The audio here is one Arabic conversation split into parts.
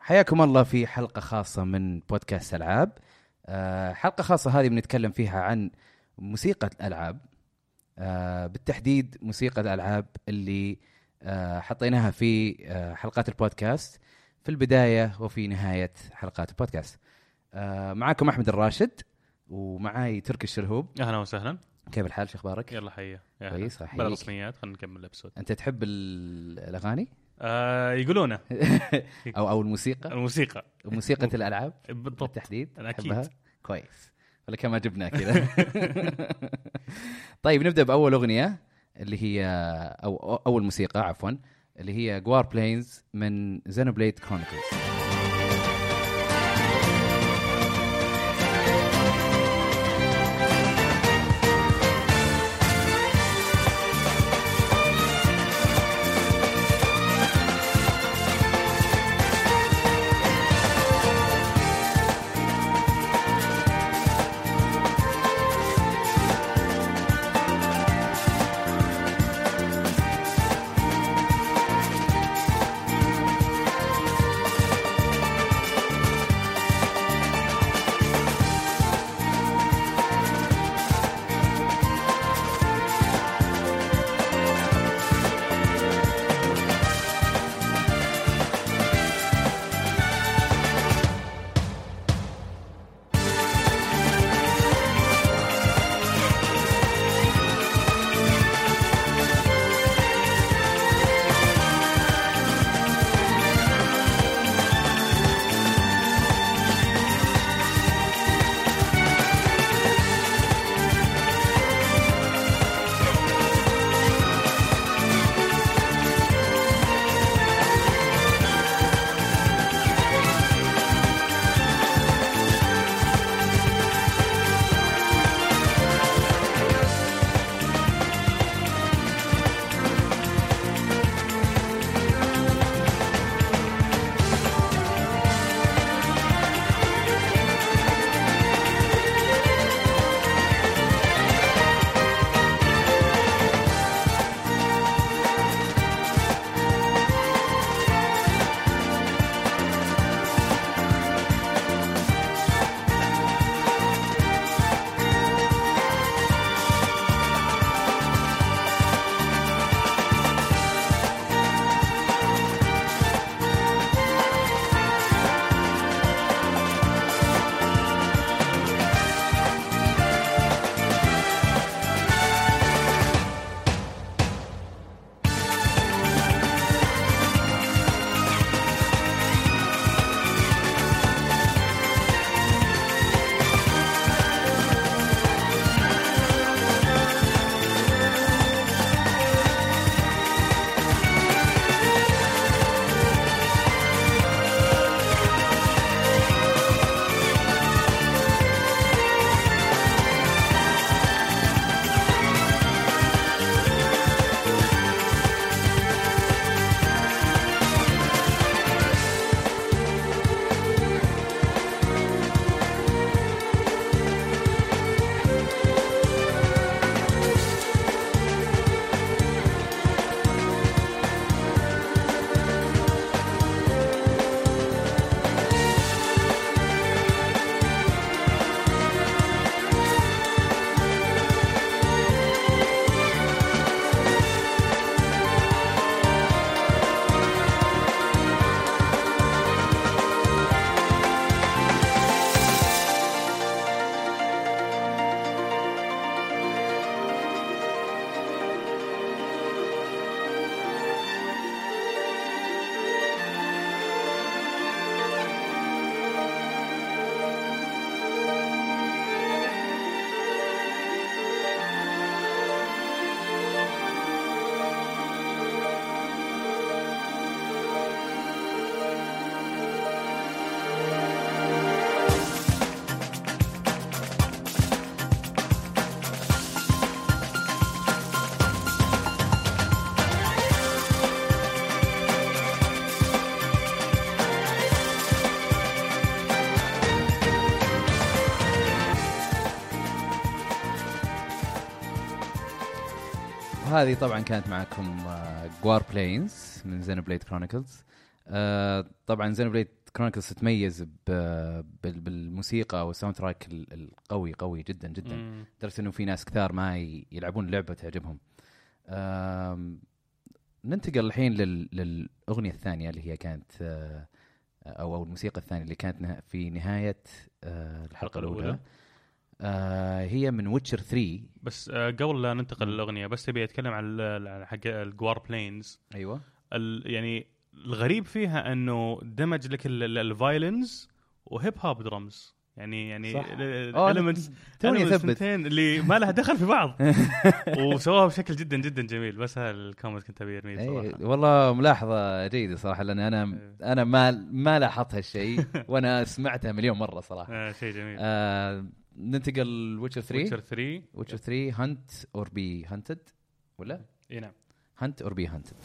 حياكم الله في حلقة خاصة من بودكاست ألعاب. آه، حلقة خاصة هذه بنتكلم فيها عن موسيقى الألعاب. آه، بالتحديد موسيقى الألعاب اللي آه، حطيناها في حلقات البودكاست. في البداية وفي نهاية حلقات البودكاست. معاكم أحمد الراشد ومعاي تركي الشرهوب. أهلا وسهلا. كيف الحال؟ شو أخبارك؟ يلا حيا. كويس،. بلا رسميات خلينا نكمل الأبسود. أنت تحب ال- الأغاني؟ آه يقولونه. أو أو الموسيقى. الموسيقى. موسيقى الألعاب بالضبط. بالتحديد. تحبها؟ كويس. ولا كما جبنا كذا. طيب نبدأ بأول أغنية اللي هي أو أول موسيقى عفوا اللي هي Gaur Plains من Xenoblade Chronicles هذه طبعا كانت معكم Gaur Plains من Xenoblade Chronicles طبعا Xenoblade Chronicles تتميز بالموسيقى وال soundtrack ال- القوي قوي جدا جدا. لدرجه إنه في ناس كثار ما يلعبون اللعبه تعجبهم ننتقل الحين لل- للأغنية الثانية اللي هي كانت آه، أو أو الموسيقى الثانية اللي كانت في نهاية آه، الحلقة الأولى الأولى. آه، هي من Witcher 3 بس آه، قبل لا ننتقل. للأغنية بس تبي أتكلم عن حق ال Gaur Plains أيوه. ال- يعني الغريب فيها إنه دمج لك ال violins و hip hop drums يعني يعني صح. ال elements totally opposite اللي ما لها دخل في بعض. وسواها بشكل جدا جدا جميل. بس هذا ال comment كنت أبي ارميه إيه، صراحة. والله ملاحظة جيدة صراحة لأن أنا إيه. أنا ما ما لاحظت هالشيء وأنا سمعتها مليون مرة صراحة. آه شيء جميل. آه ننتقل Witcher 3 Witcher 3 Witcher 3 Hunt or Be Hunted ولا؟ إي نعم. Hunt or Be Hunted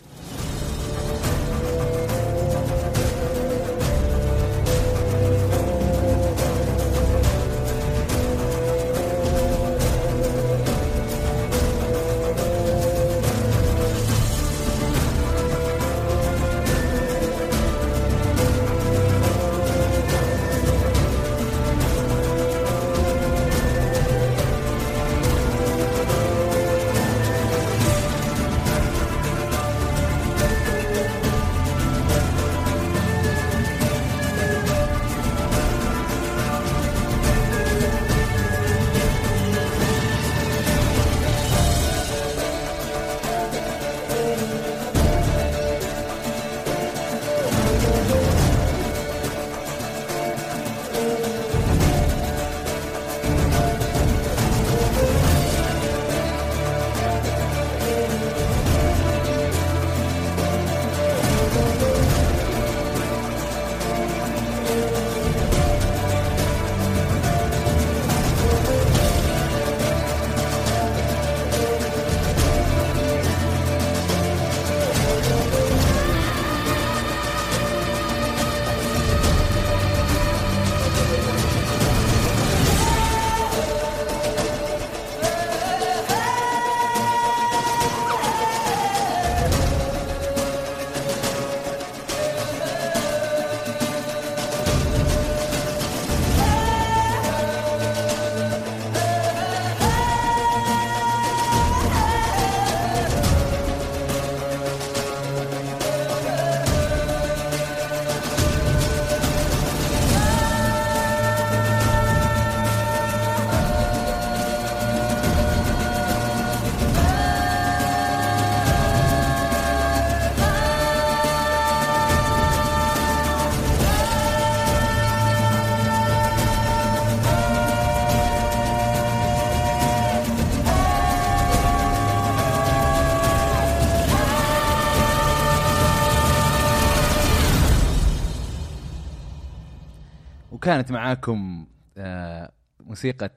وكانت معاكم آه موسيقى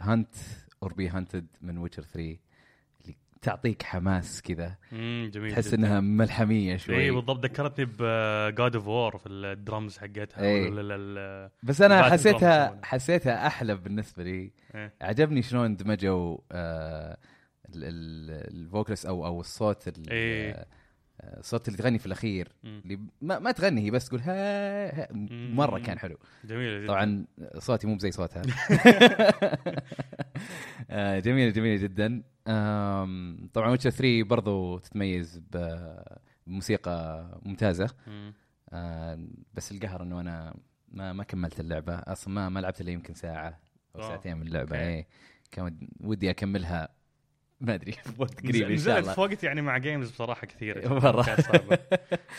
Hunt or Be Hunted من Witcher 3 اللي تعطيك حماس كذا جميل تحس. إنها ملحمية شوي اي بالضبط ذكرتني ب God of War في الدرمز حقتها إيه. ولا بس أنا حسيتها. حسيتها أحلى بالنسبة لي إيه. عجبني شلون دمجوا آه ال- ال- ال vocals أو أو الصوت ال- الصوت اللي تغني في الأخير. اللي ما, ما تغني هي بس تقول ها, ها مرة. كان حلو جميل جداً. طبعا صوتي مو زي صوتها آه، جميله جميله جدا طبعا Witcher 3 برضو تتميز بموسيقى ممتازة مم. آه، بس القهر إنه أنا ما ما كملت اللعبة أصلا ما ما لعبت إلا يمكن ساعة أو ساعتين من اللعبة. إيه كان ود- ودي أكملها ما أدري. في وقت قريب إن شاء الله. في وقت يعني مع games بصراحة. كانت صعبة.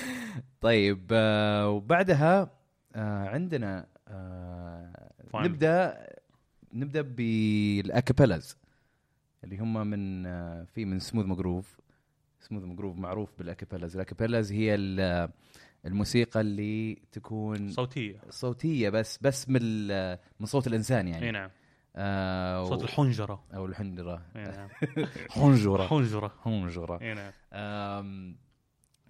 طيب آه، وبعدها آه، عندنا آه،. نبدأ نبدأ بال acapellas اللي هم من آه، في من Smooth McGroove Smooth McGroove معروف بال acapellas ال acapellas هي ال- الموسيقى اللي تكون صوتية. صوتية بس بس من من صوت الإنسان إي يعني نعم. آه صوت و- الحنجرة. أو الحنجرة. إي نعم. حنجرة. حنجرة. إي نعم.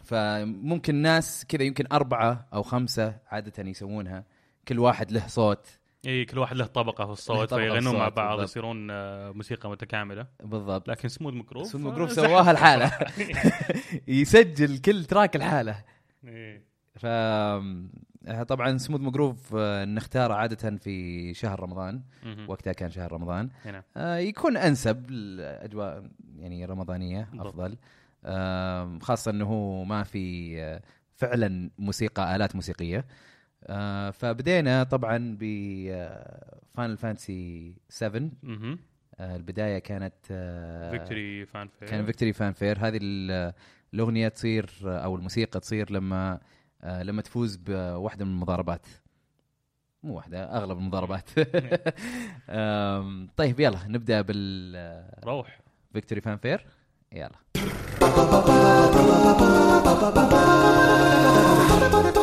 فممكن ناس كذا يمكن أربعة أو خمسة عادة يسوونها. كل واحد له صوت. إي كل واحد له طبقة في الصوت فيغنون مع بعض بالضبط. يصيرون آه، موسيقى متكاملة. بالضبط. لكن سموث مكروف سموث آه، مجروف زحف. سواها لحاله يسجل كل تراك لحاله إيه. ف طبعا سموث مجروف آه، نختاره عادة في شهر رمضان. وقتها كان شهر رمضان. هنا آه، يكون أنسب للأجواء يعني رمضانية. أفضل. خاصة إنه هو ما في آه، فعلا موسيقى آلات موسيقية. آه، فبدينا طبعا ب Final Fantasy 7 مهم. آه، البداية كانت آه، Victory Fanfare كان Victory Fanfare هذه ال- الأغنية تصير أو الموسيقى تصير لما آه، لما تفوز بواحدة من المضاربات. مو واحدة أغلب المضاربات. طيب يلا نبدأ روح. بال Victory Fanfare يلا.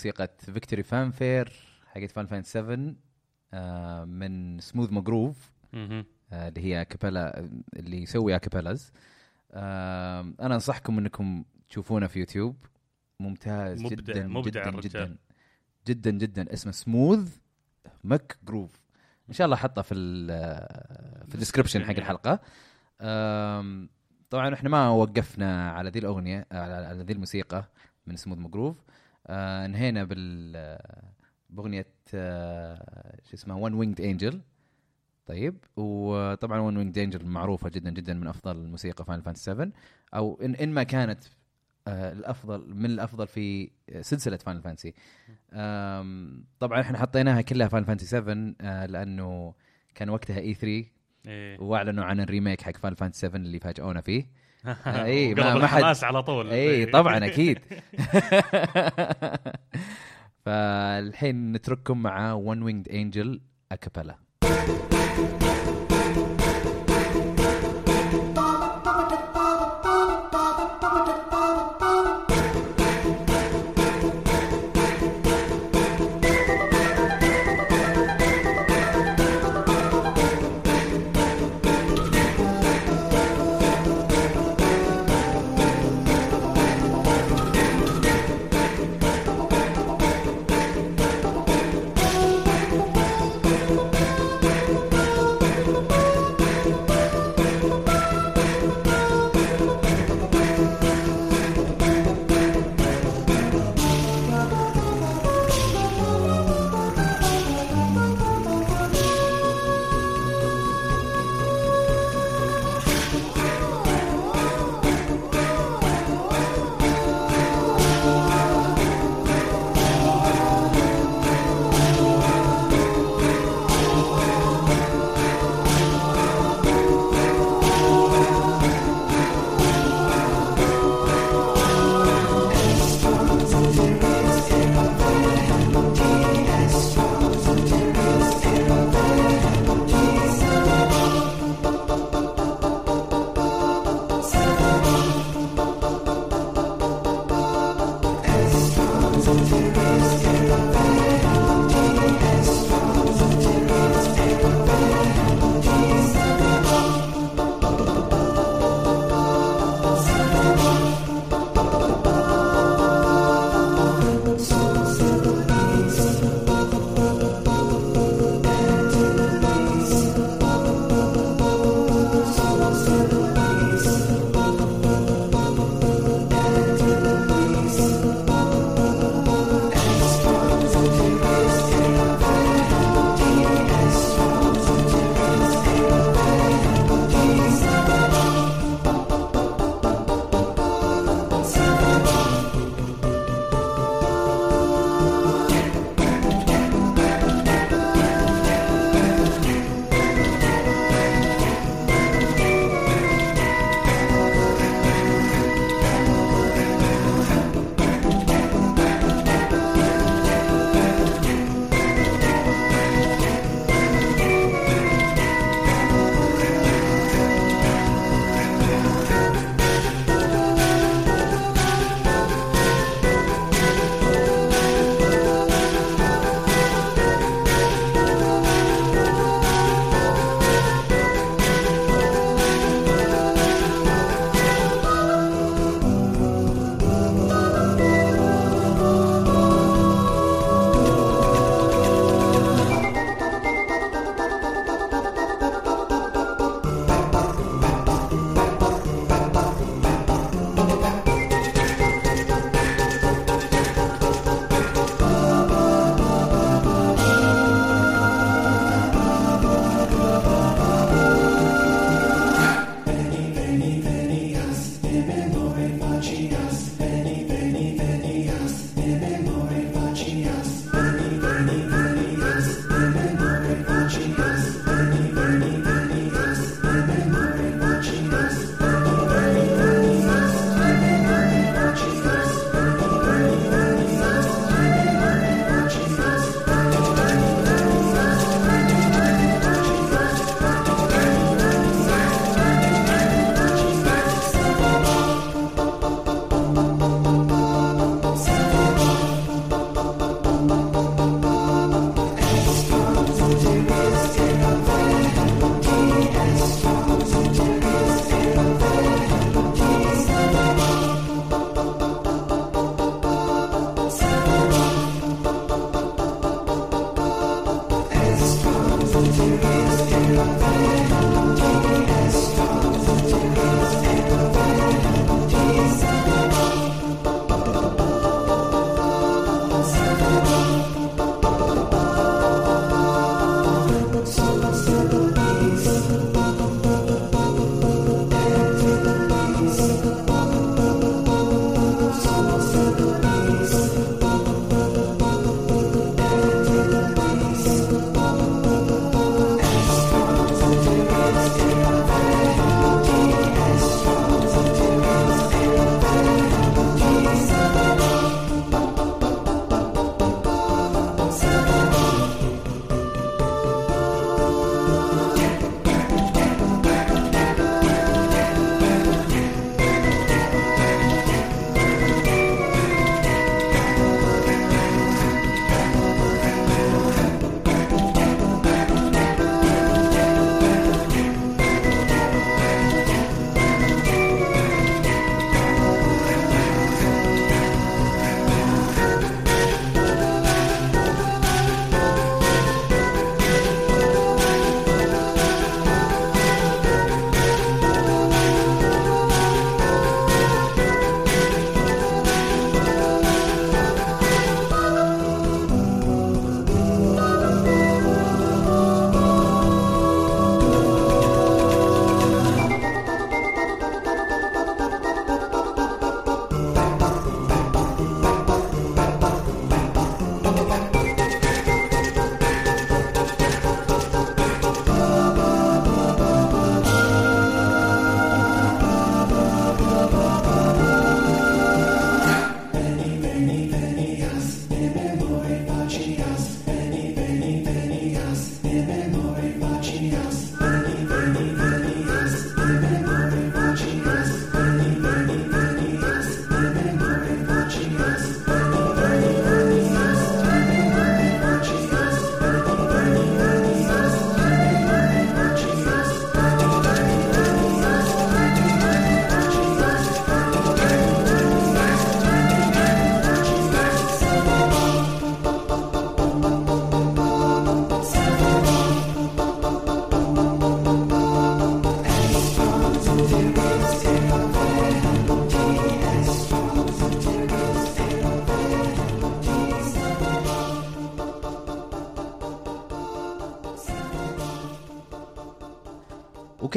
موسيقى فيكتوري فان فير حقت فان فان 7 آه، من سموث مجروف. آه، اللي هي كابيلا اللي يسوي اكابيلاز أنا أنصحكم إنكم تشوفونه في يوتيوب. ممتاز مبدع- جدا مبدع جدا الرجال. جدا جدا جدا. اسمه سموث مك جروف إن شاء الله أحطه في ال- في الديسكربشن حق الحلقة. آم، طبعا إحنا ما وقفنا على ذي الأغنية على على ذي الموسيقى من Smooth McGroove آه انهينا بال بأغنية آه شو اسمها One Winged Angel طيب وطبعا One Winged Angel معروفة جدا جدا من أفضل الموسيقى Final Fantasy 7 أو إن, إن ما كانت آه الأفضل من الأفضل في سلسلة Final Fantasy طبعا إحنا حطيناها كلها Final Fantasy 7 آه لأنه كان وقتها E3 إيه. وأعلنوا عن ال remake حق Final Fantasy 7 اللي فاجئونا فيه. إيه، ما- قلب ما حد- على طول. أي طبعا أكيد. فالحين نترككم مع ون وينجد انجل اكابيلا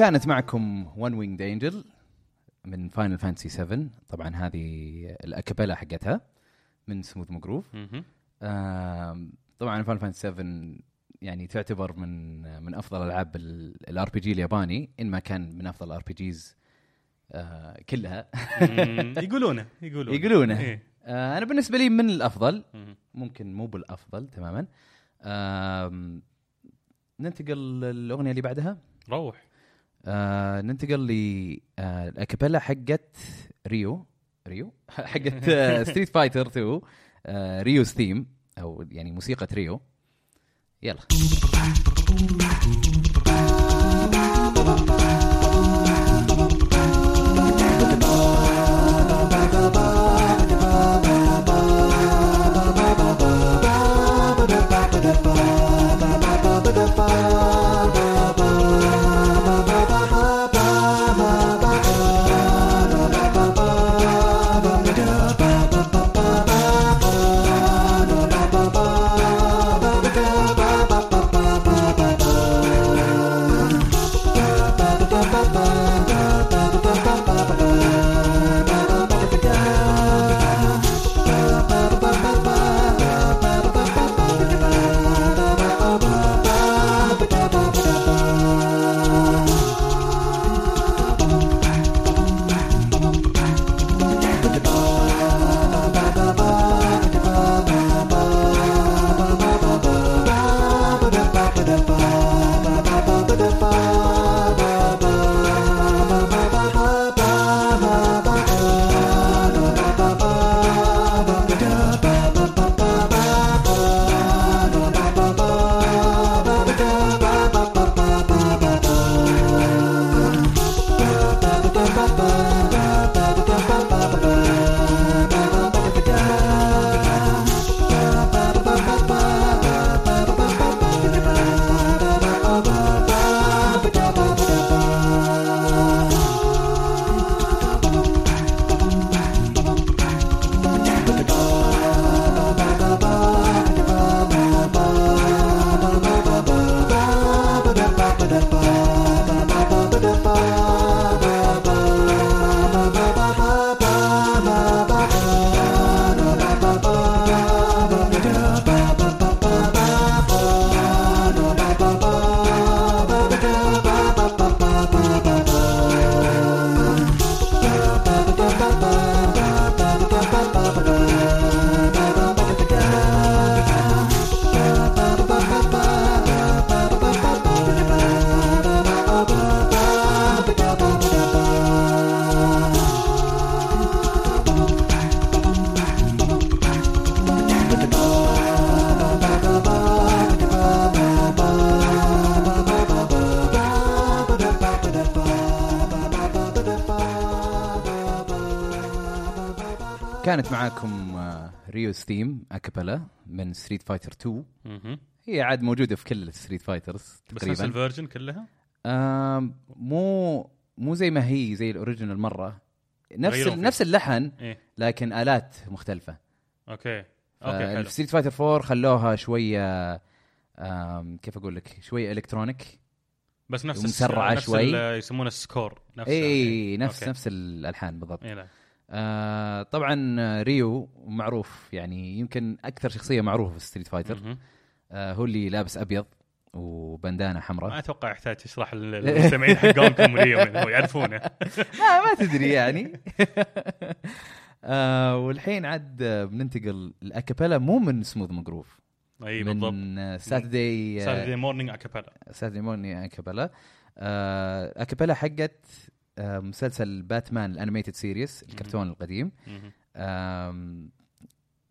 وكانت معكم One Winged Angel من Final Fantasy 7 طبعا هذه ال acapella حقتها من Smooth McGroove. آم، طبعا Final Fantasy 7 يعني تعتبر من من أفضل ألعاب ال RPG الياباني إن ما كان من أفضل ال RPGs كلها. يقولونه يقولونه يقولونه. إيه. آه، أنا بالنسبة لي من الأفضل. ممكن مو بالأفضل تماما ننتقل للأغنية اللي بعدها روح آه ننتقل لل acapella حقت ريو ريو؟ حقت Street Fighter 2 آه Ryu's theme أو يعني موسيقى ريو. يلا. كانت معاكم آه، Ryu's theme acapella من Street Fighter 2 مهم. هي عاد موجودة في كل ال Street Fighters بس نفس تقريبا. ال version كلها؟ مو مو زي ما هي زي ال original مرة. نفس. نفس اللحن إيه. لكن آلات مختلفة. أوكي. أوكي ستريت فايتر 4 خلوها شوية كيف أقول لك شوية electronic بس نفس نفس شوي. يسمونه ال score نفس اي نفس okay. نفس الألحان بالضبط. إيه. آه طبعا ريو معروف يعني يمكن أكثر شخصية معروفة في Street Fighter. آه هو اللي لابس أبيض وبندانة ما حمراء أتوقع يحتاج تشرح لل- للمستمعين حقونكم ريو هو يعرفونه. ما ما تدري يعني. آه والحين عاد بننتقل ال acapella مو من Smooth McGroove أي بالضبط. من Saturday Saturday Morning Acapella Saturday Morning Acapella آه acapella حقت مسلسل باتمان ال animated series الكرتون القديم.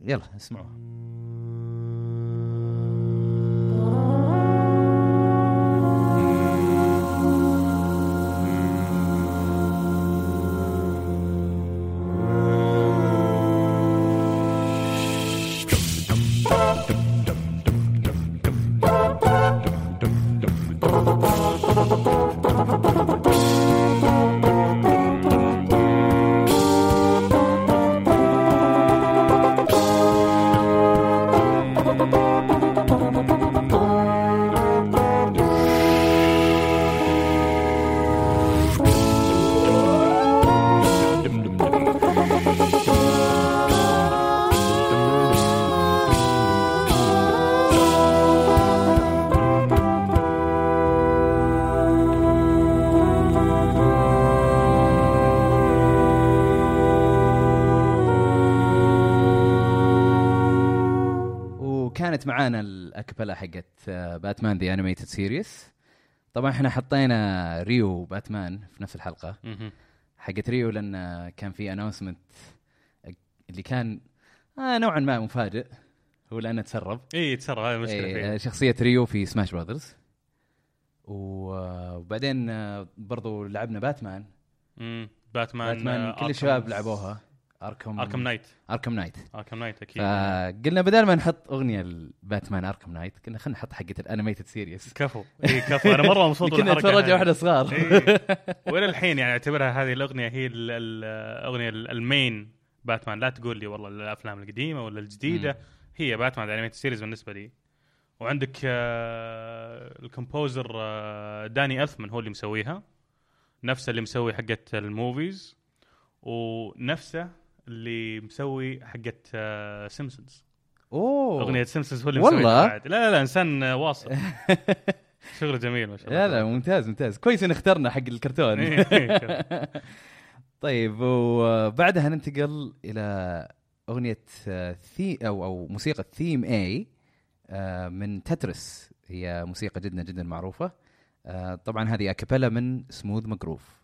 يلا اسمعوا كانت معانا ال acapella حقت آه، باتمان the animated series طبعا إحنا حطينا ريو باتمان في نفس الحلقة. حقت ريو لأن كان في announcement اللي كان آه نوعا ما مفاجئ. هو لأنه تسرب. اي تسرب هذه المشكلة إيه، فيه شخصية ريو في Smash Brothers و- وبعدين آه، برضو لعبنا باتمان. مم. باتمان باتمان آه، كل الشباب لعبوها. Arkham Arkham Knight Arkham Knight Arkham Knight أكيد. فقلنا بدل ما نحط أغنية لباتمان Arkham Knight قلنا خلينا نحط حقة ال animated series كفو. إي كفو. أنا مرة مبسوط كنا نتفرج. وإحنا صغار. إيه. وإلى الحين يعني أعتبرها هذه الأغنية هي ال- ال- الاغنيه ال- ال main باتمان. لا تقول لي والله الأفلام القديمة ولا الجديدة. هي باتمان animated series بالنسبة لي. وعندك آه، ال composer آه، Danny Elfman هو اللي مسويها. نفسه اللي مسوي حقت ال movies ونفسه اللي مسوي حقت آه، سيمبسونز أوه. أغنية سيمبسونز هو اللي والله؟ مسويها بعد. لا لا لا إنسان آه، واصل. شغله جميل ما شاء الله. لا لا ممتاز ممتاز. كويس إن اخترنا حق الكرتون. إيه. طيب وبعدها ننتقل إلى أغنية آه، the أو أو موسيقى theme A من Tetris هي موسيقى جدا جدا معروفة. آه، طبعا هذه اكابيلا من سموث مجروف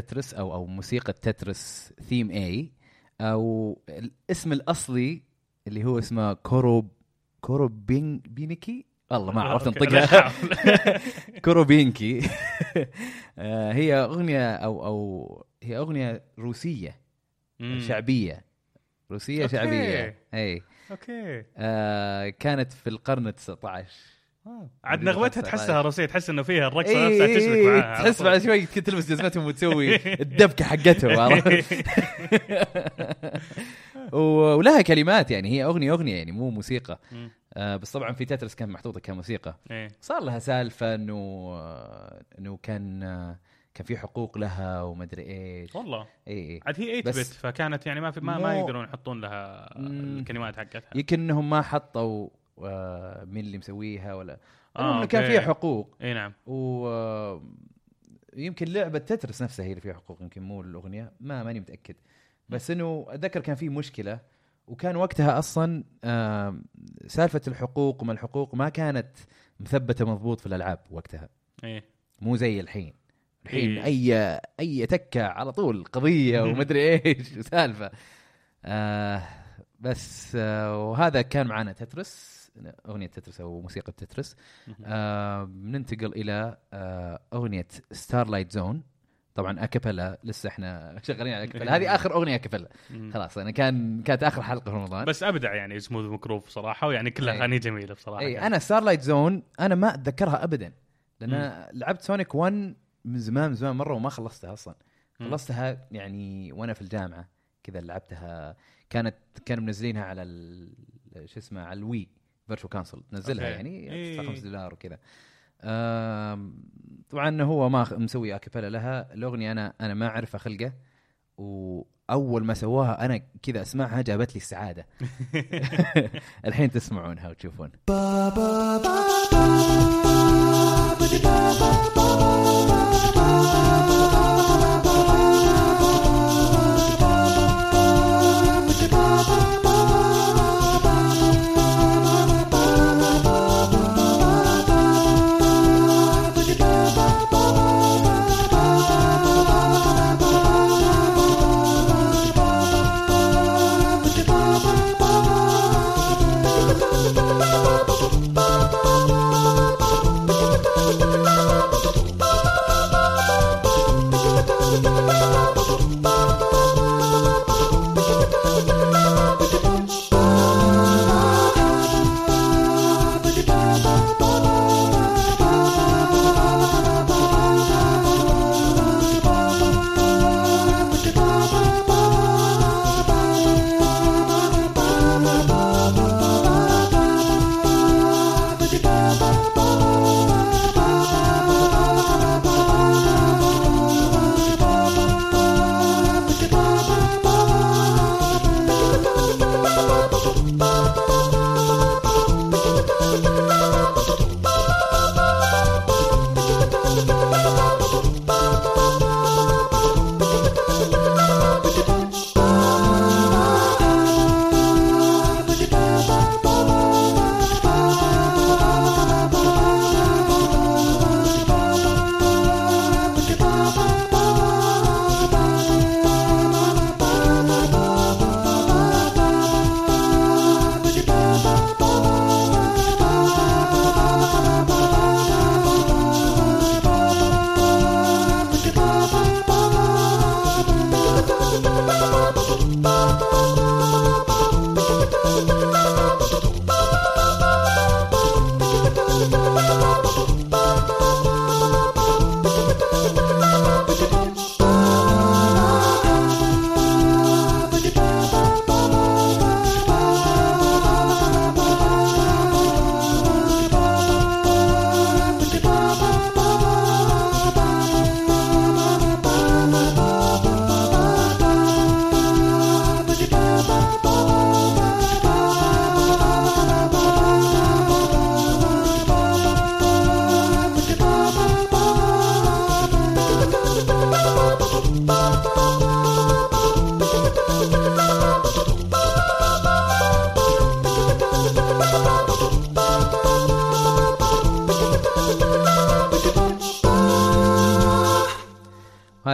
Tetris أو أو موسيقى Tetris theme A أو الاسم الأصلي اللي هو اسمه كورو كوروبين بينكي والله ما عرفت أنطقها. كوروبينكي. آه، هي أغنية أو أو هي أغنية روسية. شعبية. روسية okay. شعبية. اي okay. آه كانت في القرن ال 19 عاد مدري نغمتها تحسها عشر. روسيه تحس إنه فيها الرقصة إيه نفسها دبكة إيه، معاها تحس. بعد شوي كنت تلبس جزمتهم وتسوي الدبكة حقتهم ولها كلمات يعني هي أغنية أغنية يعني مو موسيقى. آه بس طبعا في تترس كان محطوطة كموسيقى. إيه. صار لها سالفة إنه آه، إنه كان آه، كان في حقوق لها ومدري إيش. والله. اي اي عاد هي 8 بس- بت فكانت يعني ما في ما, ما يقدرون يحطون لها. الكلمات حقتها. يمكن إنهم ما حطوا آه، مين اللي مسويها ولا. آه، كان. فيها حقوق. إي نعم. و يمكن لعبة تترس نفسها هي اللي فيها حقوق يمكن مو الأغنية ما ماني متأكد. بس إنه أتذكر كان في مشكلة وكان وقتها أصلا سالفة الحقوق وما الحقوق ما كانت مثبتة مضبوط في الألعاب وقتها. إيه مو زي الحين. الحين إيه. اي أي تكة على طول قضية ومدري إيش وسالفة. آه بس آه وهذا كان معنا تترس. أغنية تترس أو موسيقى تترس. آه بننتقل إلى آه أغنية Starlight Zone طبعا acapella لسه إحنا شغالين على acapella هذه آخر أغنية acapella. خلاص أنا كان كانت آخر حلقة في رمضان. بس أبدع يعني Smooth McGroove صراحة ويعني كلها إيه. أغاني جميلة بصراحة اي. أنا Starlight Zone أنا ما أتذكرها ابدا لأن لعبت Sonic 1 من زمان من زمان مرة وما خلصتها أصلا. خلصتها يعني وأنا في الجامعة كذا لعبتها. كانت كانوا منزلينها على ال- شو اسمه على ال Wii. Virtual Console نزلها okay. يعني إيه. تدفع 5 دولار وكذا. طبعا هو ما مسوي أكابيلا لها. الأغنية أنا أنا ما أعرف أخلقه. وأول ما سواها أنا كذا أسمعها جابت لي السعاده الحين تسمعونها وتشوفون.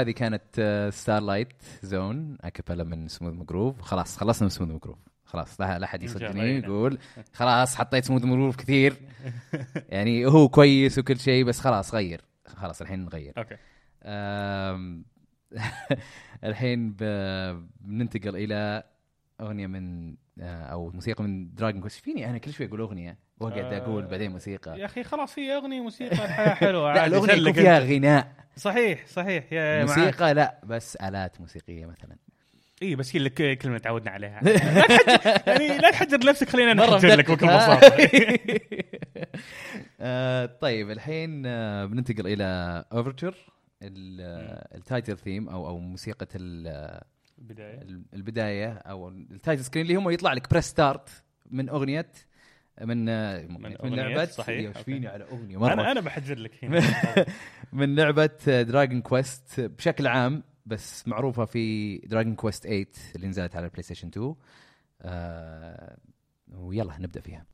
هذه كانت Starlight Zone acapella من Smooth McGroove خلاص خلصنا من Smooth McGroove خلاص لا لا احد يصدقني إيه. يقول خلاص حطيت Smooth McGroove كثير. يعني هو كويس وكل شيء بس خلاص غير. خلاص الحين نغير. okay. الحين بننتقل إلى أغنية من أو موسيقى من Dragon Quest فيني أنا كل شوي أقول أغنية واقعد آه، أقول بعدين موسيقى. يا أخي خلاص هي أغنية موسيقى الحياة حلوة لا الأغنية يكون فيها. غناء. صحيح صحيح يا معاك. موسيقى لا بس آلات موسيقية مثلا. اي بس هي اللي كلمه تعودنا عليها. لا تحجر يعني لا تحجر نفسك خلينا نحجر لك بكل؟ بساطه آه، طيب الحين آه، بننتقل إلى overture ال title theme أو أو موسيقى ال- بدايه ال- البداية أو ال title screen اللي هم يطلع لك press start من أغنية من من, من لعبة. صحيح،. فيني على أغنية مرة. أنا أنا بحجر لك هنا. من لعبة Dragon Quest بشكل عام بس معروفة في Dragon Quest 8 اللي نزلت على البلاي ستيشن 2 آه ويلا نبدأ فيها.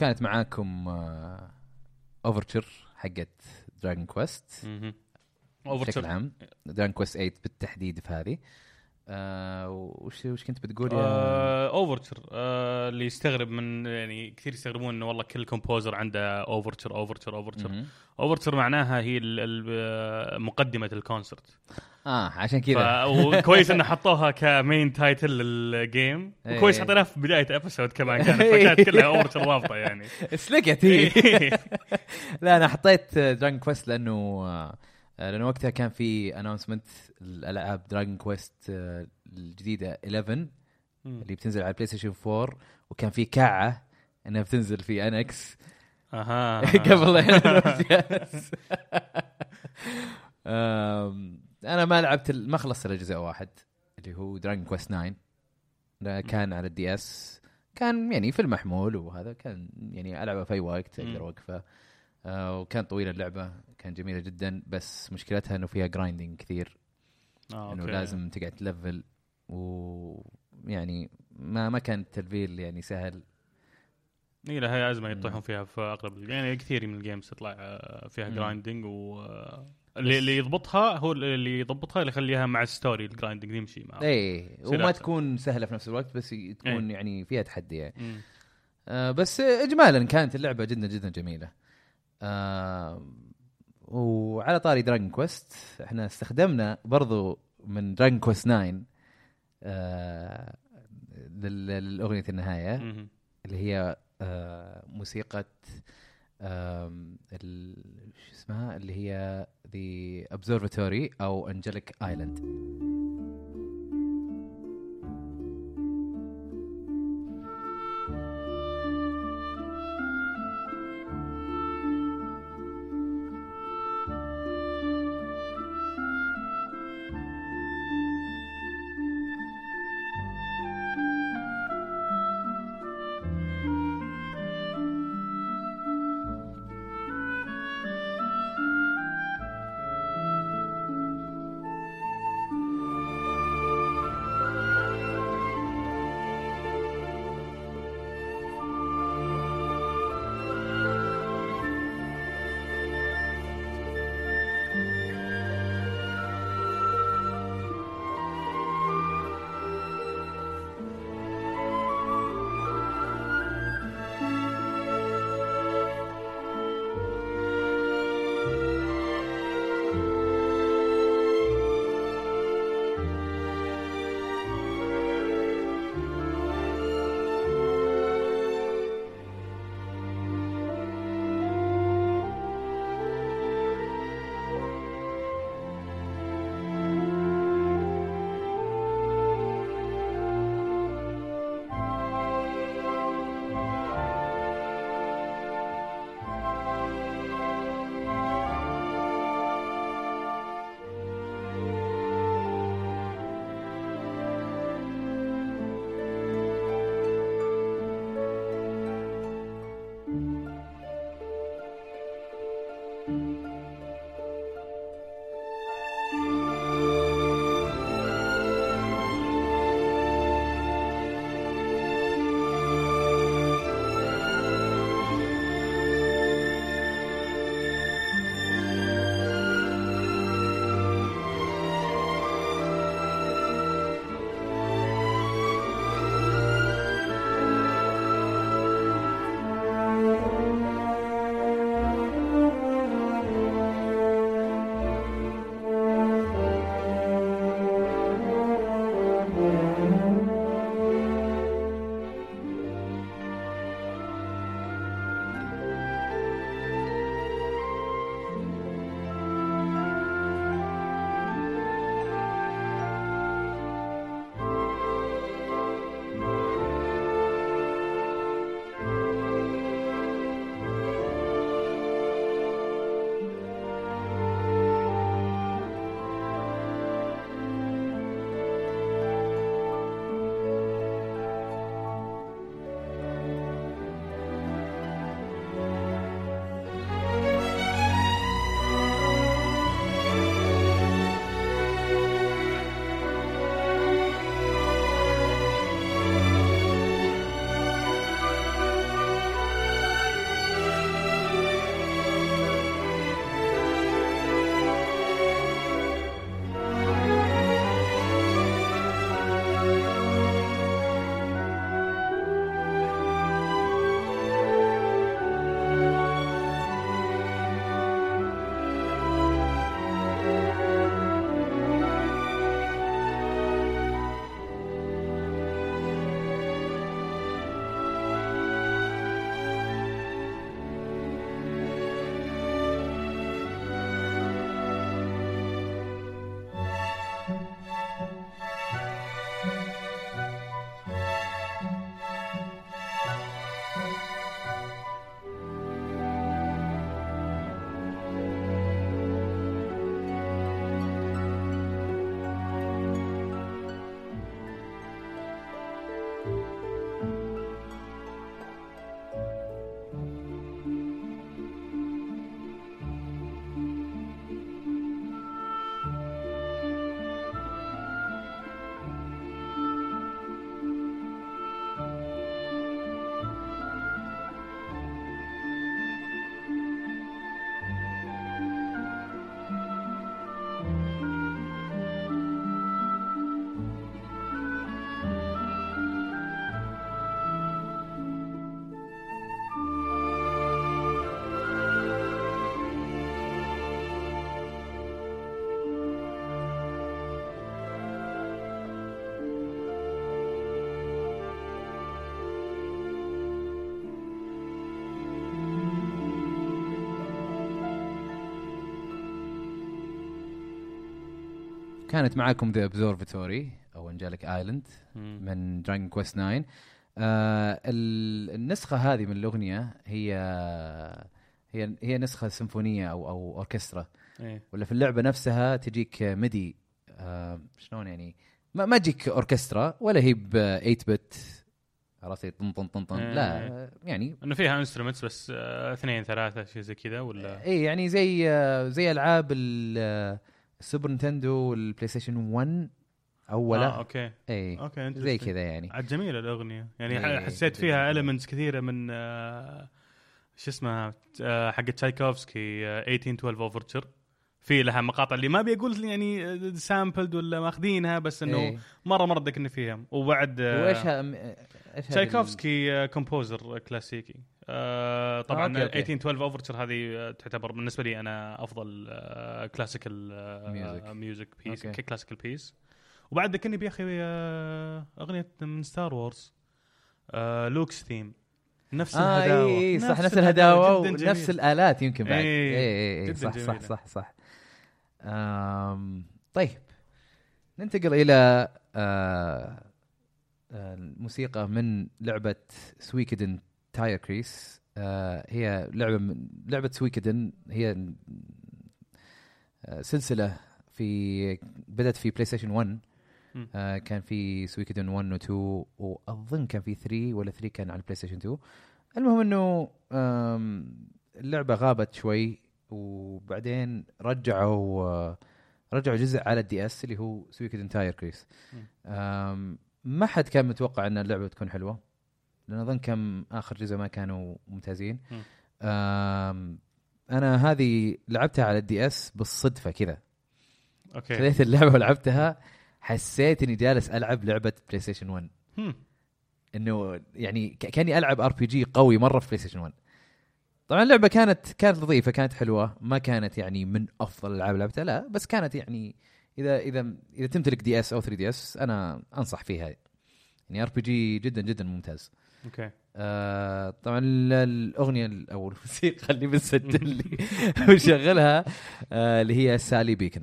وكانت معاكم overture حقت Dragon Quest. بشكل عام. Dragon Quest 8 بالتحديد في هذه. آه وش وش كنت بتقول يا آه، overture آه، اللي يستغرب من يعني كثير يستغربون إنه والله كل composer عنده overture overture overture. overture معناها هي ال- ال- مقدمة ال concert آه عشان كذا. وكويس إنه حطوها ك main title لل game إيه. وكويس حطيناها في بداية episode كمان كانت فكانت كلها overture رابطه يعني. سلكت هي لا أنا حطيت Dragon Quest لأنه آه، لأنه وقتها كان في announcement الالعاب Dragon Quest الجديدة 11 اللي بتنزل على البلاي ستيشن 4 وكان في كعه إنها بتنزل في NX أها قبل أنا ما لعبت ما خلصت إلا جزء واحد اللي هو Dragon Quest 9 ده كان على ال DS كان يعني في المحمول وهذا كان يعني ألعبه في أي وقت أقدر. أوقفه. آه وكان طويلة اللعبة كان جميلة جدا بس مشكلتها إنه فيها grinding كثير آه، إنه. لازم تقعد تلفل ويعني ما ما كان التلفيل يعني سهل إي لا هي أزمة. يطيحون فيها في اغلب يعني كثير من ال games تطلع آه، فيها. grinding و آه، اللي اللي يضبطها هو اللي يضبطها اللي يخليها مع ال story ال grinding يمشي معه إيه وما. تكون سهلة في نفس الوقت بس تكون إيه. يعني فيها تحدي يعني. آه بس اجمالا كانت اللعبة جدا جدا جميلة آه وعلى طاري Dragon Quest إحنا استخدمنا برضو من Dragon Quest 9 آه لل- للأغنية النهاية مم. اللي هي آه موسيقى شو اسمها اللي هي The Observatory أو Angelic Island كانت معاكم The Observatory أو Angelic Island. من Dragon Quest 9 آه ال- النسخة هذه من الأغنية هي هي هي نسخة سيمفونية أو أو أوركسترا إيه. ولا في اللعبة نفسها تجيك MIDI آه شلون يعني ما ما تجيك أوركسترا ولا هي ب 8 bit عرفتي طن طن طن طن إيه. لا يعني إنه فيها instruments بس آه، اثنين ثلاثة شيء زي كذا ولا اي يعني زي آه، زي ألعاب ال- آه، ال Super Nintendo والبلاي ستيشن 1 اولا آه okay. اي okay زي. كذا يعني. عاد جميلة الأغنية. يعني إيه، ح- حسيت فيها. elements كثيرة من آه، شو اسمها آه، حق تشايكوفسكي آه، 1812 overture في لها مقاطع اللي ما أبي أقول يعني sampled ولا ماخذينها بس إنه إيه. مرة مرة ذكرني فيها. وبعد آه، وإيش إيش تشايكوفسكي آه، composer كلاسيكي آه، طبعا okay، okay. 1812 overture هذه آه، تعتبر بالنسبة لي أنا أفضل آه، classical Music. music piece okay. classical piece وبعد ذكرني بيا أخي آه، أغنية من Star Wars Luke's theme نفس آه الهداوة إي صح نفس الهداوة جداً ونفس جميل. الآلات يمكن بعد إيه، إي إي جداً صح صح جميلة. صح صح آم طيب ننتقل إلى آه آه، الموسيقى من لعبة Suikoden Tierkreis آه هي لعبة من لعبة Suikoden هي آه، سلسلة في بدأت في بلاي ستيشن 1 مم. آه كان في Suikoden 1 و 2 وأظن كان في 3 ولا 3 كان على البلاي ستيشن 2 المهم إنه اللعبة غابت شوي وبعدين رجعوا آه، رجعوا جزء على ال DS اللي هو Suikoden Tierkreis ما حد كان متوقع إن اللعبة تكون حلوة. لأن أظن كم آخر جزء ما كانوا ممتازين. أنا هذه لعبتها على ال DS بالصدفة كذا. okay. خذيت اللعبة ولعبتها حسيت إني جالس ألعب لعبة بلاي ستيشن 1 هم. إنه يعني كأني ألعب RPG قوي مرة في بلاي ستيشن 1 طبعا اللعبة كانت كانت لطيفة كانت حلوة ما كانت يعني من أفضل الالعاب لعبتها لا بس كانت يعني إذا إذا إذا تمتلك DS أو 3 DS أنا أنصح فيها. يعني RPG جدا جدا ممتاز. okay. آه طبعا ال- الأغنية ال- أو الموسيقى اللي بنسجل لي. وشغلها آه اللي هي سالي بيكن.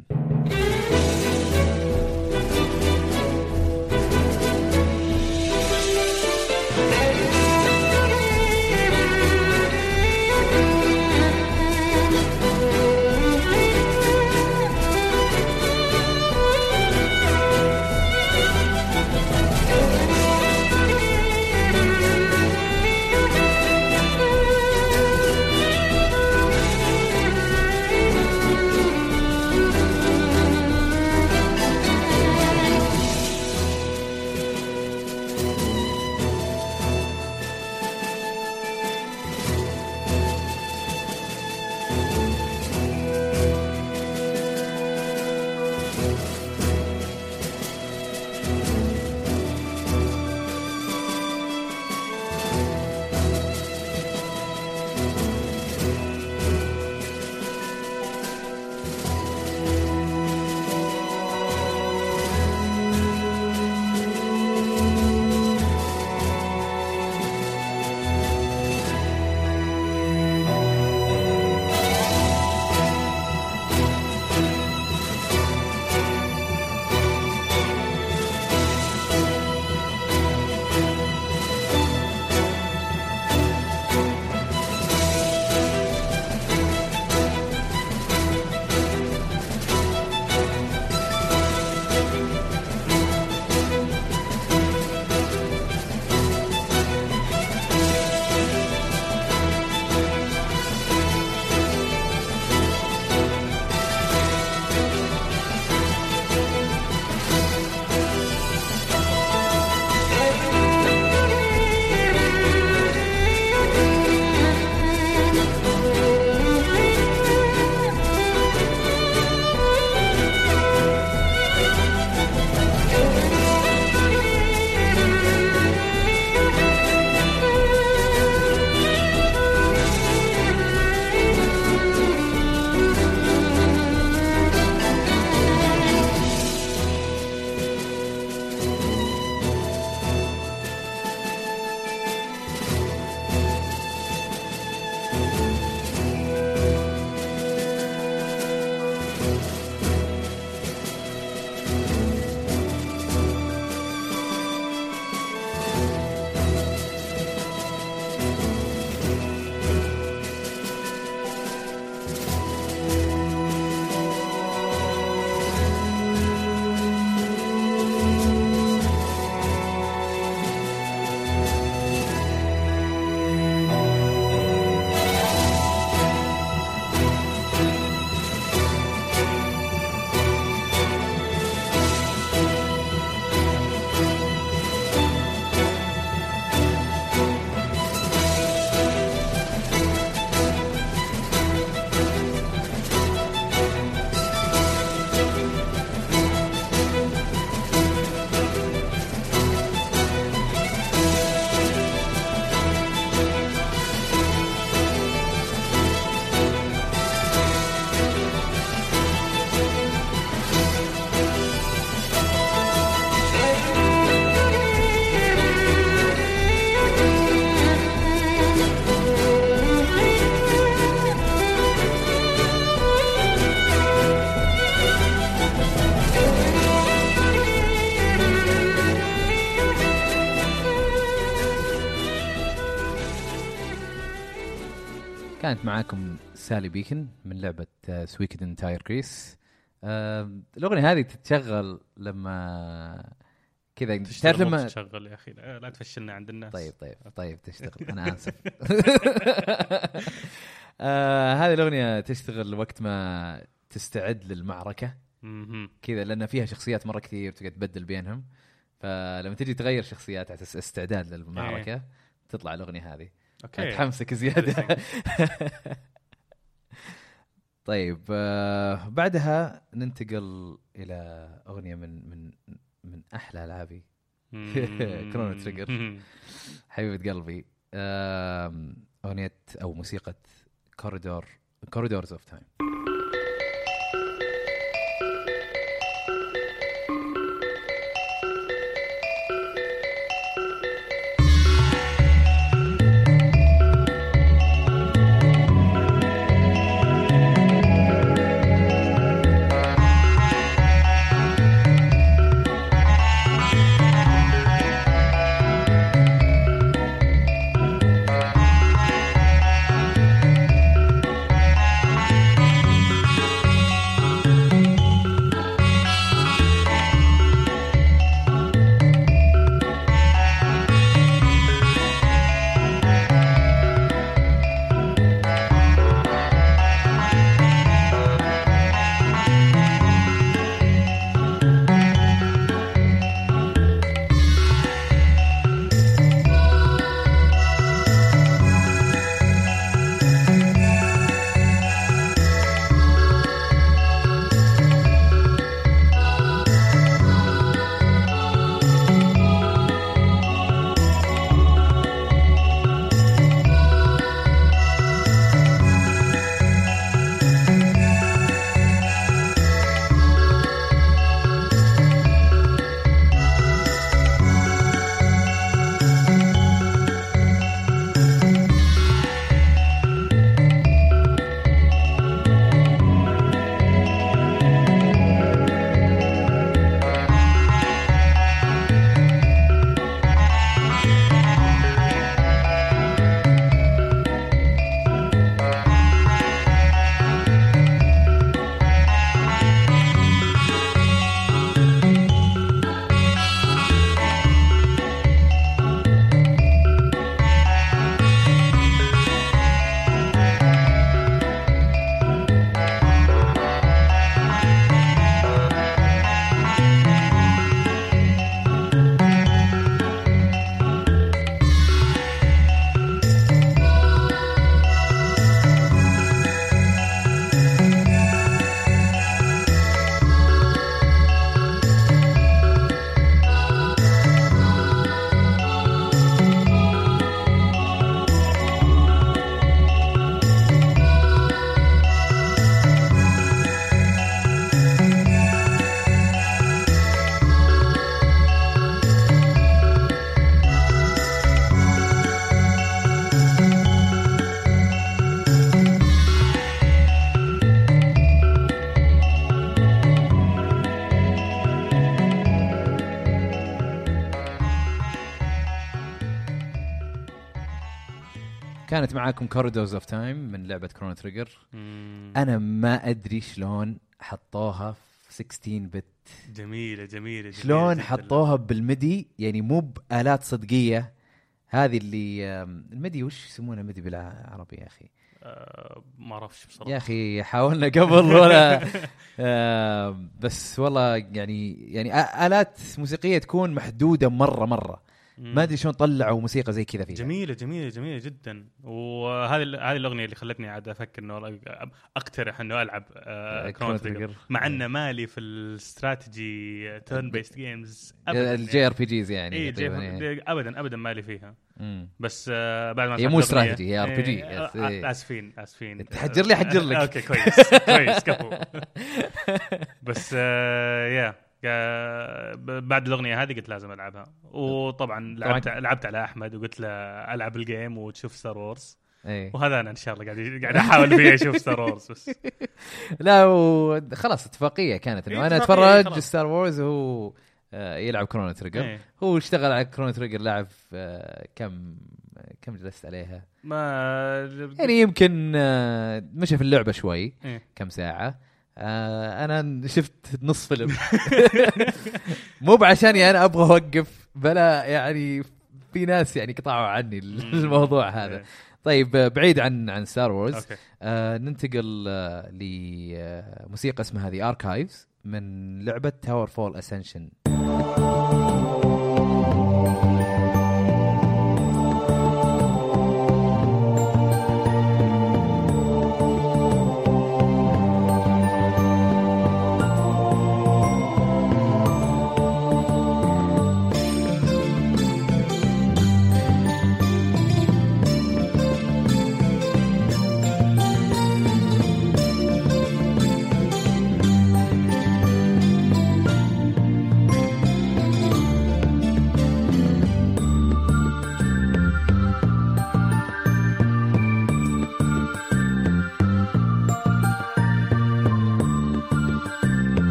كانت معاكم سالي بيكن من لعبة Suikoden Tierkreis الأغنية هذه تتشغل لما كذا تعرف تشتغل لما تشغل يا أخي. لا تفشلنا عند الناس. طيب طيب طيب تشتغل. أنا آسف. آه هذه الأغنية تشتغل وقت ما تستعد للمعركة. مهم. كذا لأن فيها شخصيات مرة كثير تقعد تبدل بينهم. فلما تجي تغير شخصيات على أساس استعداد للمعركة تطلع الأغنية هذه. okay. تحمسك زيادة. طيب آه بعدها ننتقل إلى أغنية من من من أحلى ألعابي. Chrono Trigger. حبيبة قلبي. آم، أغنية أو موسيقى Corridor Corridors of Time كانت معاكم Corridors of Time من لعبة Chrono Trigger. أنا ما أدري شلون حطوها في 16 bit جميلة جميلة جميلة شلون. حطوها بال MIDI يعني مو بآلات صدقية هذه اللي ال MIDI وش يسمونها MIDI بالعربي يا أخي آه، ما أعرفش بصراحة يا أخي حاولنا قبل ولا بس والله يعني يعني آلات موسيقية تكون محدودة مرة مرة. ما أدري شلون طلعوا موسيقى زي كذا فيها. جميلة جميلة جميلة جدا. وهذه هذه الأغنية اللي خلتني عاد أفكر إنه والله أقترح إنه ألعب آه Chrono Trigger مع إنه مالي في ال strategy turn-based games ال JRPGs يعني. اي تقريباً يعني. ابدا ابدا مالي فيها. مم. بس آه بعد ما هي مو استراتيجي، هي. إيه، yes، آه، إيه. آسفين آسفين. تحجر لي، أحجر لك. آه، okay كويس كويس كفو. بس آه، يا آه، بعد الأغنية هذه قلت لازم ألعبها. وطبعا لعبت لعبت على أحمد وقلت له ألعب ال game وتشوف Star Wars إيه. وهذا أنا إن شاء الله قاعد قاعد أحاول فيه أشوف Star Wars بس. لا وخلاص اتفاقية كانت إنه إيه، أنا أتفرج. Star Wars وهو آه، يلعب Chrono Trigger إيه. هو اشتغل على Chrono Trigger لعب آه، كم كم جلست عليها؟ ما يعني يمكن آه، مشى في اللعبة شوي إيه. كم ساعة. آه أنا شفت نص فيلم. مو بعشاني أنا أبغى أوقف بلا يعني في ناس يعني قطعوا عني الموضوع هذا. إيه. طيب آه، بعيد عن عن Star Wars آه ننتقل آه لموسيقى اسمها The Archives من لعبة TowerFall Ascension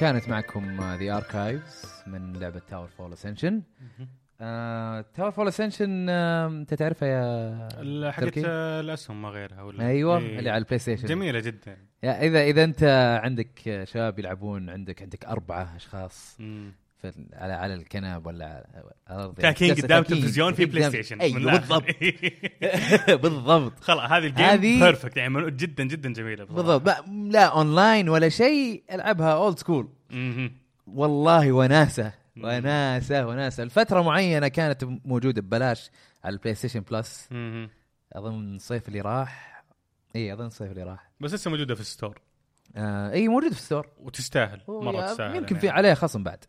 كانت معكم The Archives من لعبة TowerFall Ascension TowerFall Ascension أنت تعرفها يا حقت؟ الأسهم ما غيرها ولا أيوه إيه. اللي على ال PlayStation جميلة جدا يا اذا إذا أنت عندك شباب يلعبون عندك عندك أربعة أشخاص مم. في على على الكنب ولا على الأرض تاكين جالسة قدام تاكين. تلفزيون في PlayStation أيوه. بالضبط بالضبط خلاص هذه ال game هذه- perfect يعني جدا جدا جميلة. بالضبط لا اونلاين ولا شيء ألعبها old school. والله وناسة. وناسة وناسة الفترة معينة كانت موجودة ببلاش على ال PlayStation Plus. أظن الصيف اللي راح اي أظن الصيف اللي راح بس لسه موجودة في الستور آه اي موجود في ال store وتستاهل مرة تستاهل يمكن يعني. في عليه خصم بعد.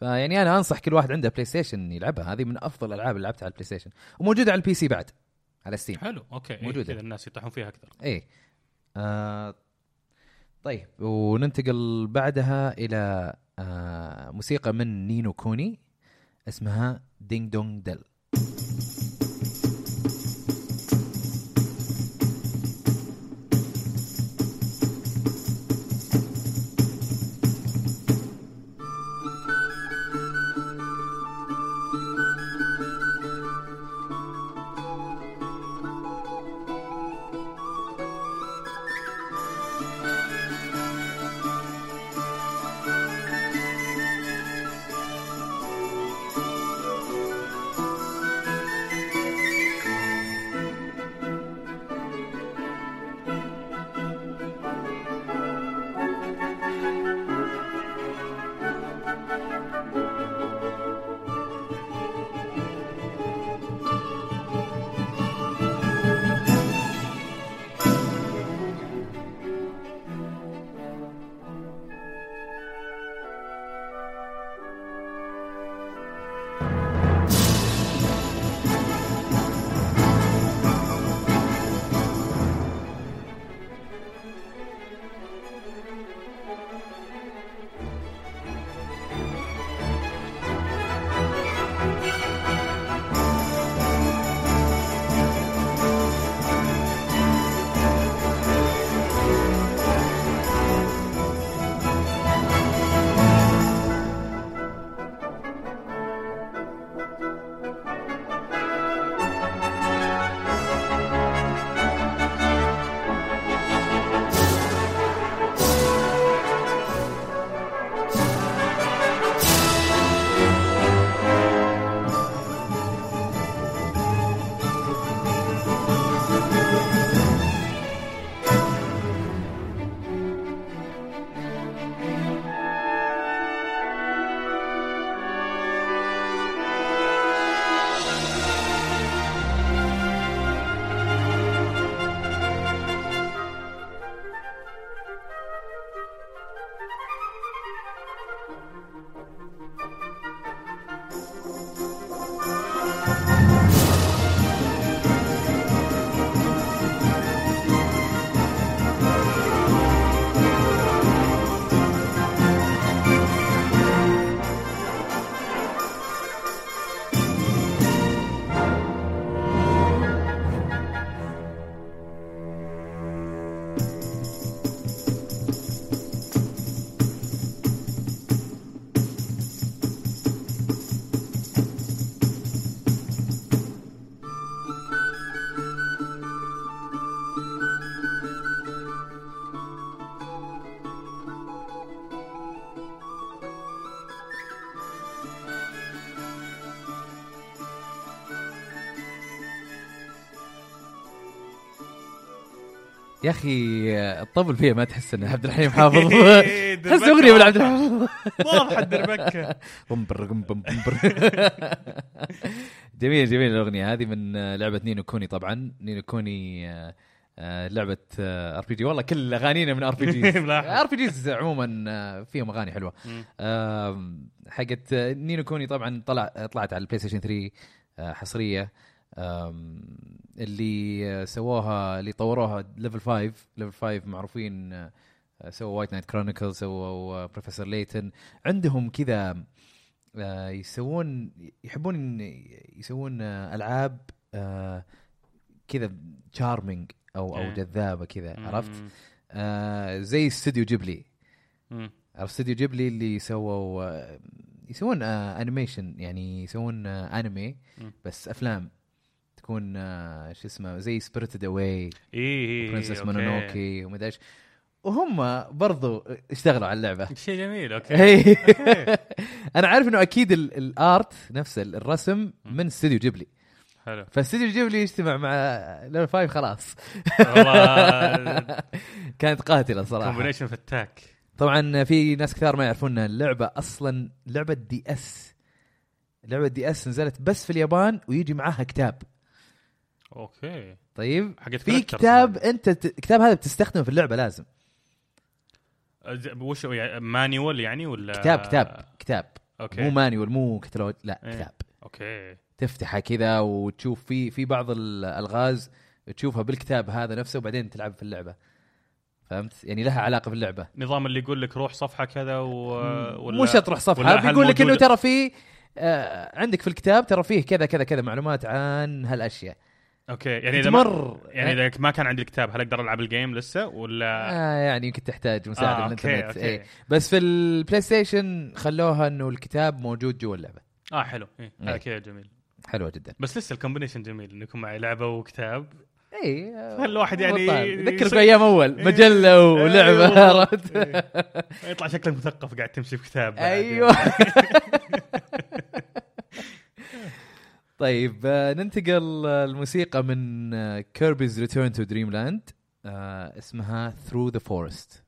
فيعني أنا أنصح كل واحد عنده PlayStation يلعبها. هذه من أفضل الألعاب اللي لعبتها على ال PlayStation وموجودة على ال PC بعد على Steam حلو okay. إيه، موجودة. كذا الناس يطيحون فيها أكثر. إيه. آه طيب وننتقل بعدها إلى آه موسيقى من نينو كوني اسمها دينج دونج دل يا أخي الطبل فيها ما تحس إن عبد الحليم حافظ. تحس أغنية من عبد الحليم واضح الدربكة. بمبر بم بم بمبر. جميل جميل الأغنية هذه من لعبة Ni no Kuni طبعا. Ni no Kuni آه، آه، لعبة RPG والله كل أغانينا من ار بي جي ملاحظ. ار بي جيز عموما آه، فيهم أغاني حلوة. حقت آه، Ni no Kuni طبعا طلع طلعت على ال PlayStation 3 آه، حصرية. اللي آه، سووها اللي طوروها Level 5 Level 5 معروفين آه، سووا White Knight Chronicle سووا Professor Layton عندهم كذا آه، يسوون يحبون يسوون آه، ألعاب آه، كذا charming أو أو إيه. جذابة كذا عرفت. آه، زي استوديو جيبلي. عرفت استوديو جيبلي اللي سووا آه، يسوون آه animation يعني يسوون آه انمي. بس أفلام تكون آه شو اسمه زي Spirited Away إيه Princess. Mononoke ومدري إيش. وهم برضو اشتغلوا على اللعبة. شيء جميل okay. هي. أنا عارف إنه أكيد ال- ال art نفسه الرسم من استوديو جيبلي حلو. فاستوديو جيبلي يجتمع مع Level 5 خلاص. والله. كانت قاتلة صراحة. combination فتاك طبعا في ناس كثار ما يعرفون إن اللعبة أصلا لعبة DS لعبة DS نزلت بس في اليابان ويجي معاها كتاب. okay. طيب. في كتاب هذه. أنت ت... كتاب هذا بتستخدمه في اللعبة لازم. وش يعني؟ manual يعني ولا؟ كتاب كتاب كتاب. okay. مو manual مو كتالوج لا إيه. كتاب. okay. تفتحها كذا وتشوف في في بعض الألغاز تشوفها بالكتاب هذا نفسه وبعدين تلعب في اللعبة. فهمت؟ يعني لها علاقة باللعبه نظام اللي يقول لك روح صفحة كذا و... ولا مو شرط تروح صفحة بيقول لك إنه؟ ترى في آه عندك في الكتاب ترى فيه كذا كذا كذا معلومات عن هالأشياء. okay يعني إذا. تمر يعني إذا ما كان عندي الكتاب هل أقدر ألعب ال game لسه ولا آه يعني يمكن تحتاج مساعدة آه، من الإنترنت okay إيه. بس في ال PlayStation خلوها إنه الكتاب موجود جوا اللعبة آه حلو إيه. إيه. هذا كذا جميل حلوة جدا بس لسه ال combination جميل انه يكون معي لعبة وكتاب اي الواحد يعني يذكرك يصير- بايام أول إيه. مجلة ولعبة أيوة. عرفت إيه. يطلع شكلك مثقف قاعد تمشي في كتاب بعد. أيوه طيب آه، ننتقل آه، الموسيقى من Kirby's Return to Dream Land اسمها Through the Forest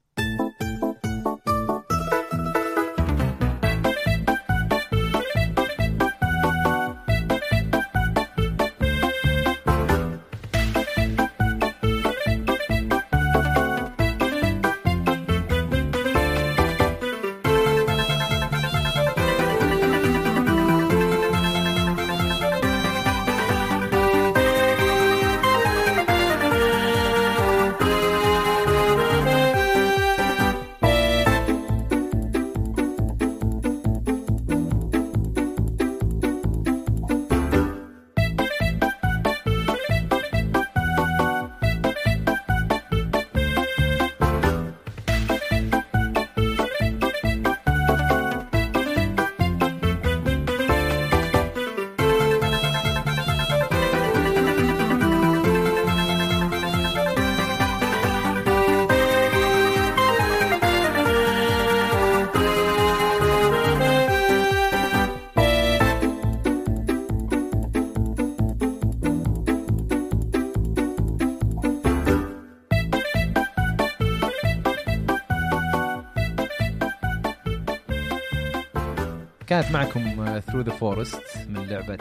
كانت معكم Through the Forest من لعبة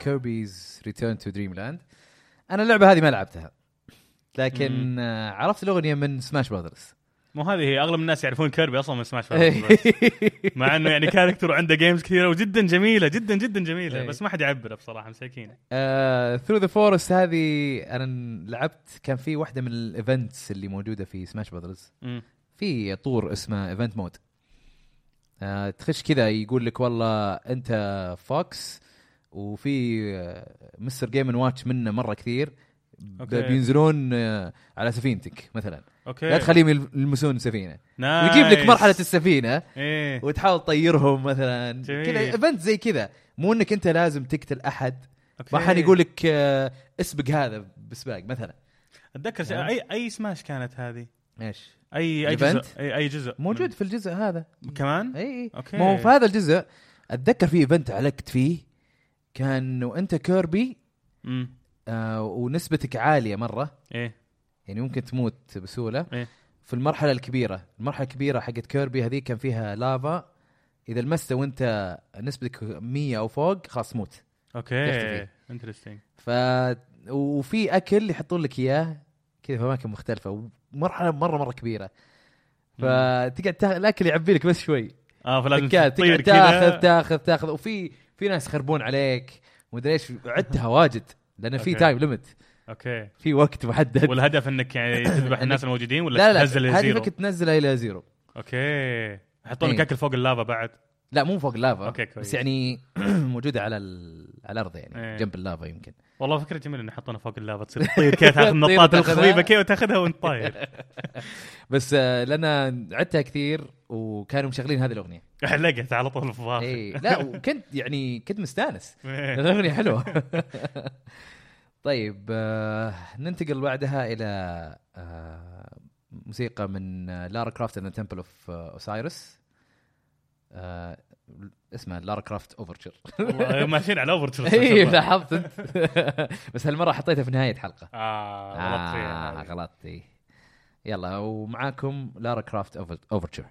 Kirby's Return to Dream Land أنا اللعبة هذه ما لعبتها. لكن آه، عرفت الأغنية من Smash Brothers مو هذه هي. أغلب الناس يعرفون كيربي أصلا من سماش بس. مع إنه يعني character وعنده games كثيرة وجدا جميلة جدا جدا جميلة. إيه. بس ما حد يعبره بصراحة مساكين. Through the Forest هذه أنا لعبت كان في واحدة من ال events اللي موجودة في Smash Brothers مم. في طور اسمه event mode تخش كذا يقول لك والله أنت Fox وفي آه، Mr. Game & Watch منه مرة كثير okay. بينزلون آه، على سفينتك مثلا. okay. لا تخليهم يل- يلمسون السفينة. nice. ويجيب لك مرحلة السفينة إيه. وتحاول تطيرهم مثلا. كذا event زي كذا. مو إنك أنت لازم تقتل أحد. okay. ما حد يقول لك آه، اسبق هذا بسباق مثلا. أتذكر أي أي سماش كانت هذه؟ إيش؟ اي أي event؟ جزء. اي, أي جزء. موجود في الجزء هذا. كمان؟ إي إي. okay. ما هو في هذا الجزء. أتذكر في event علقت فيه. كان انه أنت كيربي امم آه ونسبتك عالية مرة. إيه. يعني ممكن تموت بسهولة. إيه. في المرحلة الكبيرة. المرحلة الكبيرة حقت كيربي هذيك كان فيها لافا. إذا لمسته وأنت نسبتك 100 أو فوق خلاص تموت. okay. interesting ف وفي أكل يحطون لك إياه. كذا في أماكن مختلفة. ومرحله مره مرة كبيرة. فتقعد تاخذ الأكل يعبي لك بس شوي. آه فلازم تقعد تاخذ تاخذ تاخذ. وفي في ناس يخربون عليك. ومدري إيش. عدتها واجد. لأن في. time limit okay. في وقت محدد. والهدف إنك يعني تذبح الناس الموجودين ولا لا لا تنزل لا هذه zero؟ فكرة تنزلها إلى zero. okay. يحطون لك إيه. أكل فوق اللافا بعد. لا مو فوق ال lava. okay، كويس. بس يعني موجودة على. على الأرض يعني إيه. جنب اللافا يمكن. والله فكرة جميلة إنه يحطونها فوق اللافا تصير تطير كذا تاخذ وتاخذها. الخفيفه كذا وتاخذها وانت طاير. بس آه، لأن عدتها كثير وكانوا مشغلين هذه الأغنية. حلقت على طول في الظاهر إي لا وكنت يعني كنت مستانس. إيه. الأغنية حلوة. طيب آه ننتقل بعدها إلى آه موسيقى من Lara Croft and the Temple of Osiris اسمها Lara Croft Overture والله ماشيين على over اي لاحظت أنت. بس هالمرة حطيتها في نهاية حلقة. آه غلطت فيها آه. غلطت. يلا ومعاكم Lara Croft Overture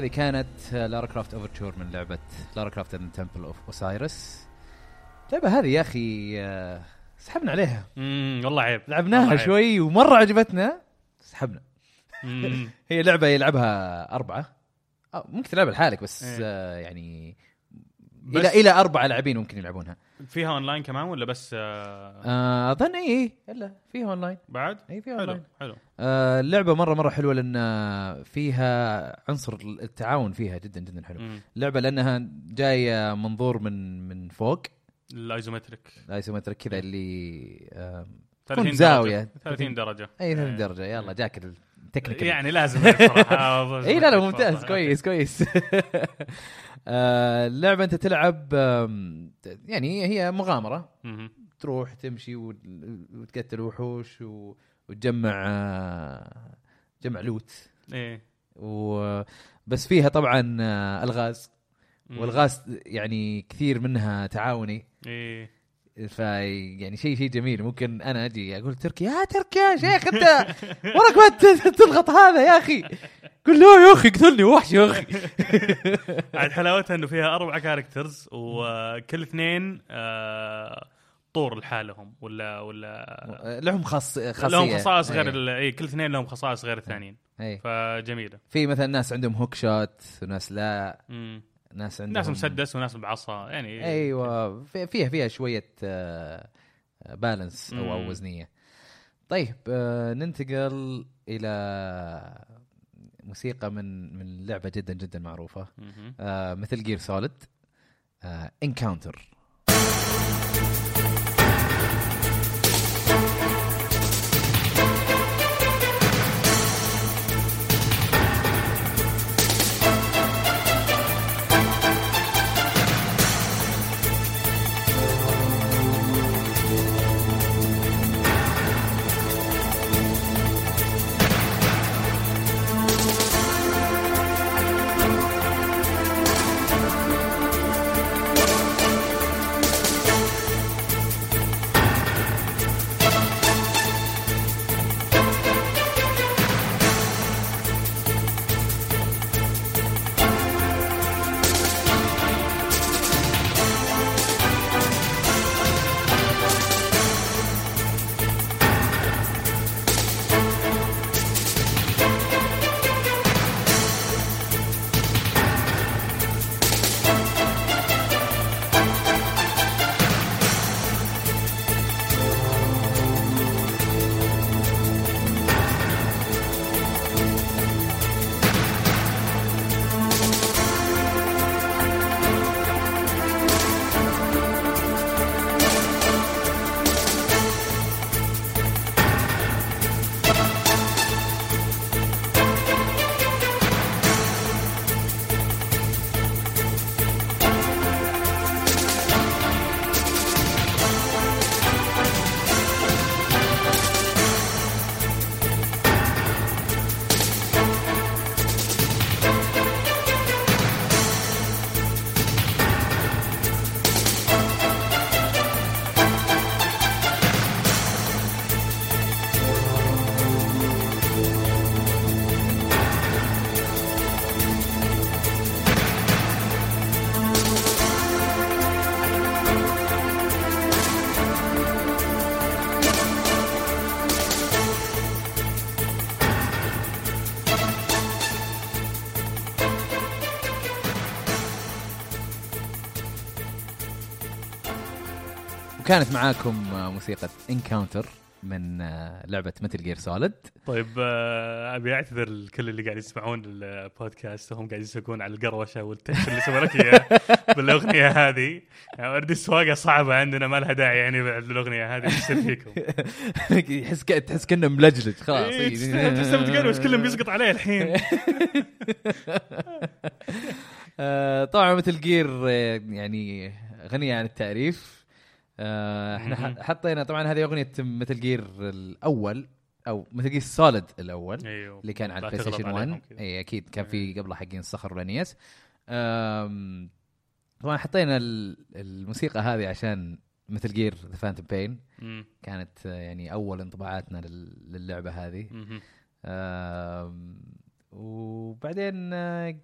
وهذه كانت Lara Croft Overture من لعبة Lara Croft and the Temple of Osiris اللعبه هذه يا أخي آه، سحبنا عليها امم والله عيب لعبناها والله عيب. شوي ومرة عجبتنا سحبنا. هي لعبة يلعبها أربعة آه، ممكن تلعبها لحالك بس إيه. آه، يعني بس إلى إلى أربعة لاعبين ممكن يلعبونها فيها اونلاين كمان ولا بس آه؟ آه، أظن اي الا فيها اونلاين بعد؟ اي فيها حلو اونلاين حلو. آه، اللعبة مرة مرة حلوة لأن فيها عنصر التعاون فيها جدا جدا حلو. مم. اللعبة لأنها جاية منظور من من فوق. ال isometric. ال isometric كذا اللي آه، 30 زاوية. درجة. 30 درجة. اي 30 إيه. درجة. يلا جاك ال technical يعني لازم صراحة. اي لا لا ممتاز كويس كويس. اللعبة أنت تلعب يعني هي مغامرة. تروح تمشي وت- وتقتل وحوش وتجمع آه، جمع لوت. إيه. و بس فيها طبعا آه، ألغاز. والغاز يعني كثير منها تعاوني. إيه. ف يعني شيء شيء جميل. ممكن أنا أجي أقول تركي يا تركي يا شيخ أنت وراك ما تضغط هذا يا أخي. قل له يا أخي قتلني وحش يا أخي. عاد حلاوتها إنه فيها أربع كاركترز وكل اثنين آه طور لحالهم ولا ولا لهم خاص خاصية. لهم خصائص غير إيه. ال- اي كل اثنين لهم خصائص غير الثانيين. إيه. فجميلة. في مثلا ناس عندهم hookshot وناس لا. مم. ناس عندهم ناس مسدس وناس بعصا يعني أيوه. في- فيها فيها شوية آه، balance أو أو مم. وزنية. طيب آه، ننتقل إلى موسيقى من من لعبة جدا جدا معروفة. آه، Metal Gear Solid انكاونتر وكانت معاكم موسيقى انكاونتر من لعبة مثل جير سوليد طيب آه، أبي أعتذر لكل اللي قاعد يسمعون البودكاست. وهم قاعد يسوقون على القروشة والتش اللي سوى لك إياه بالأغنية هذه. يعني ورد السواقة صعبة عندنا ما لها داعي يعني بعد الاغنيه هذه. إيش فيكم؟ يحس تحس كأنه ملجلج خلاص. إيه، تستاهل تستاهل تقلوش كلهم بيسقط عليه الحين. آه، طبعا Metal Gear آه، يعني غنية عن التعريف. إحنا مهم. ح- حطينا طبعا هذه أغنية Metal Gear الأول أو Metal Gear Solid الأول إيوه. اللي كان على لا ال PlayStation عليهم 1 كذا. إي أكيد كان في قبله حقين الصخر وال NES طبعا حطينا ال- الموسيقى هذه عشان Metal Gear The Phantom Pain. كانت آه، يعني أول انطباعاتنا لل- للعبة هذه. وبعدين آه،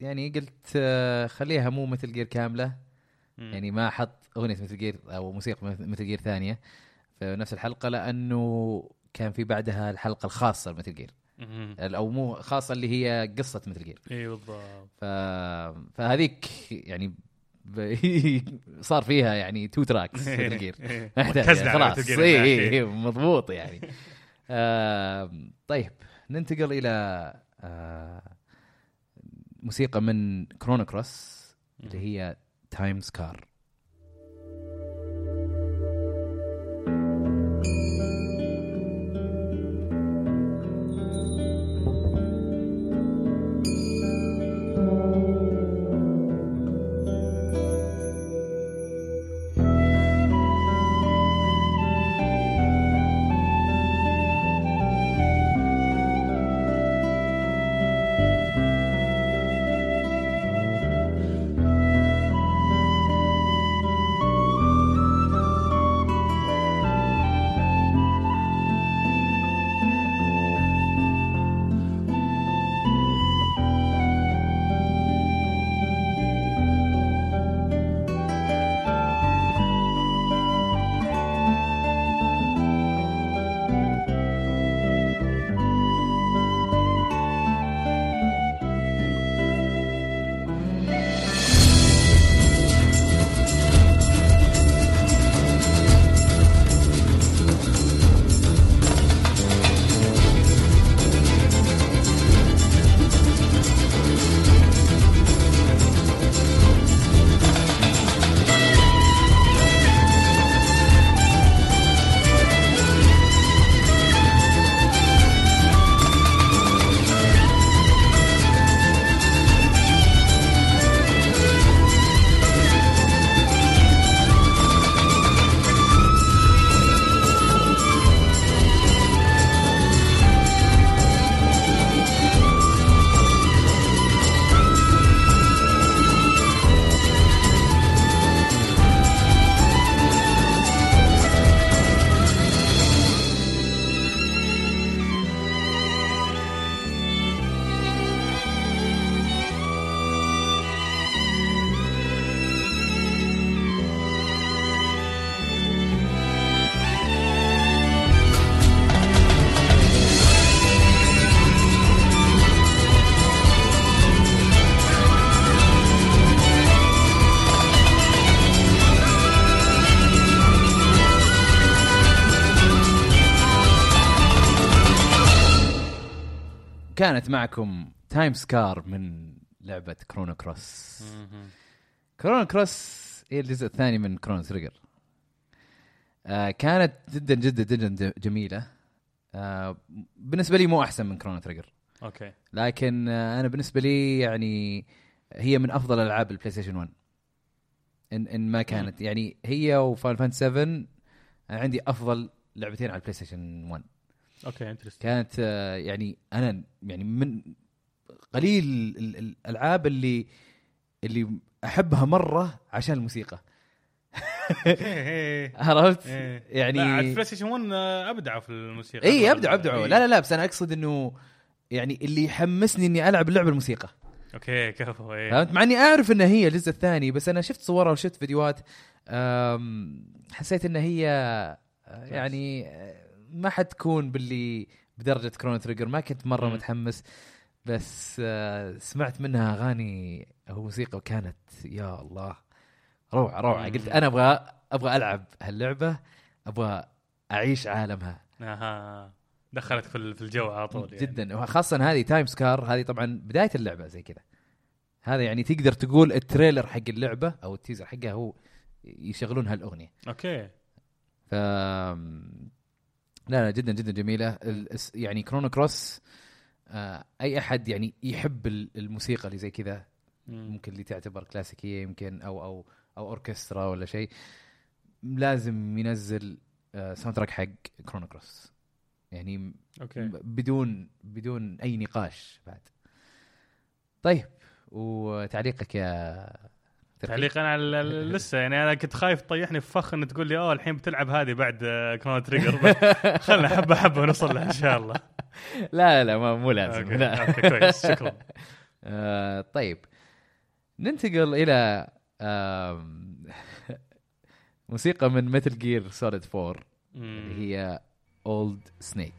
يعني قلت آه، خليها مو Metal Gear كاملة. مم. يعني ما أحط أغنية Metal Gear أو موسيقى Metal Gear ثانية. في نفس الحلقة لأنه كان في بعدها الحلقة الخاصة ل Metal Gear. أو مو خاصة اللي هي قصة Metal Gear اي بالضبط. ف... فهذيك يعني ب... صار فيها يعني two tracks Metal Gear إيه. على خلاص. اي إيه. مضبوط يعني. آه طيب ننتقل إلى آه موسيقى من Chrono Cross اللي هي Time's Scar. كانت معكم Time's Scar من لعبة Chrono Cross. Chrono Cross هي الجزء الثاني من Chrono Trigger آه كانت جدا جدا جدا جميلة. آه بالنسبة لي مو أحسن من Chrono Trigger okay. لكن آه أنا بالنسبة لي يعني هي من أفضل ألعاب ال PlayStation 1 إن إن ما كانت. يعني هي و Final Fantasy 7 أنا عندي أفضل لعبتين على ال PlayStation 1 okay interesting كانت آه، يعني أنا يعني من قليل ال- ال- الألعاب اللي اللي أحبها مرة عشان الموسيقى. عرفت؟ يعني لا على ال PlayStation 1 آه، أبدعوا في الموسيقى. اي أبدعوا. أبدعوا إيه. لا لا لا بس أنا أقصد إنه يعني اللي يحمسني إني ألعب اللعبه الموسيقى. okay كفو إيه. فهمت؟ مع إني أعرف انها هي الجزء الثاني بس أنا شفت صورها وشفت فيديوهات حسيت إن هي آه، يعني آه، ما حتكون باللي بدرجة Chrono Trigger. ما كنت مرة مم. متحمس بس آه، سمعت منها أغاني أو موسيقى وكانت يا الله روعة روعة. قلت أنا أبغى أبغى ألعب هاللعبة أبغى أعيش عالمها. أها. دخلت في الجو على طول يعني. جدا. وخاصة هذه Time's Scar هذه طبعا بداية اللعبة زي كذا. هذا يعني تقدر تقول ال trailer حق اللعبة أو ال teaser حقها هو يشغلون هالأغنية. okay. ف لا لا جدا جدا جميلة. يعني Chrono Cross آه، أي أحد يعني يحب ال- الموسيقى اللي زي كذا مم. ممكن اللي تعتبر كلاسيكية يمكن أو أو أو أوركسترا ولا شيء لازم ينزل آه، soundtrack حق Chrono Cross. يعني okay. بدون بدون أي نقاش بعد. طيب وتعليقك يا تركي؟ تعليق أنا على لسه يعني أنا كنت خايف تطيحني في فخ ان تقول لي اوه الحين بتلعب هذه بعد آه، Chrono Trigger. خلنا حبة حبة ونوصل لها إن شاء الله. لا لا ما مو لازم. okay لا. okay كويس شكرا. آه طيب. ننتقل إلى موسيقى من Metal Gear Solid 4 اللي هي Old Snake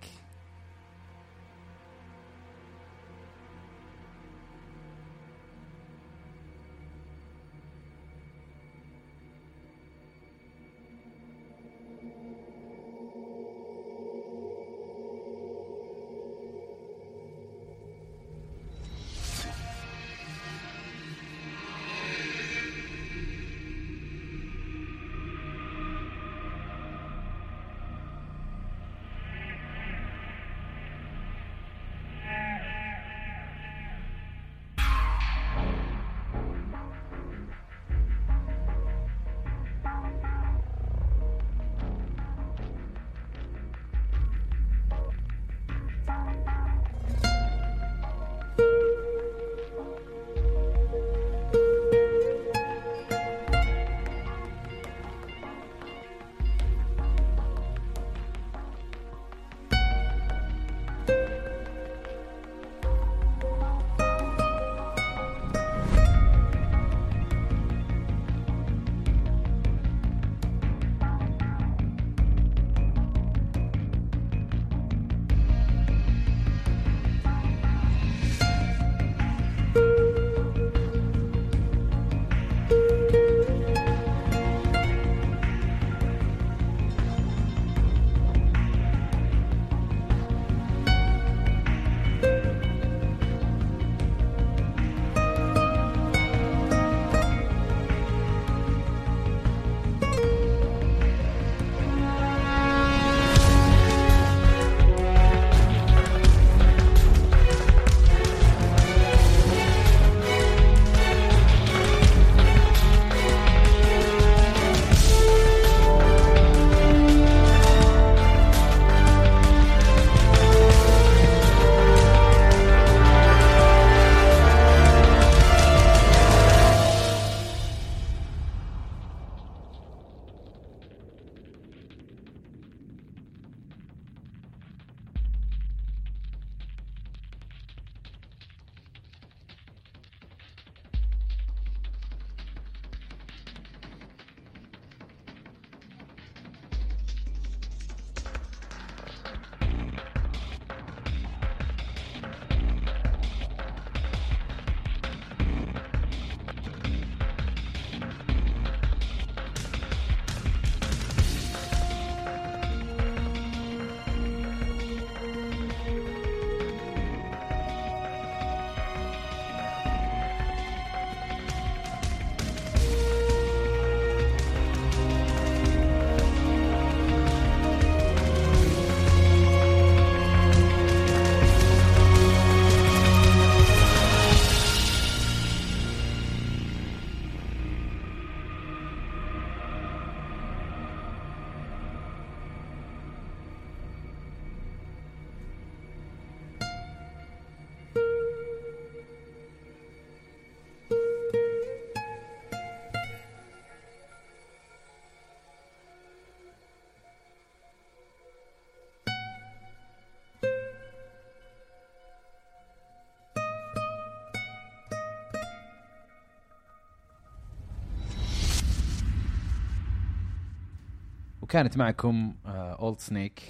وكانت معكم Old Snake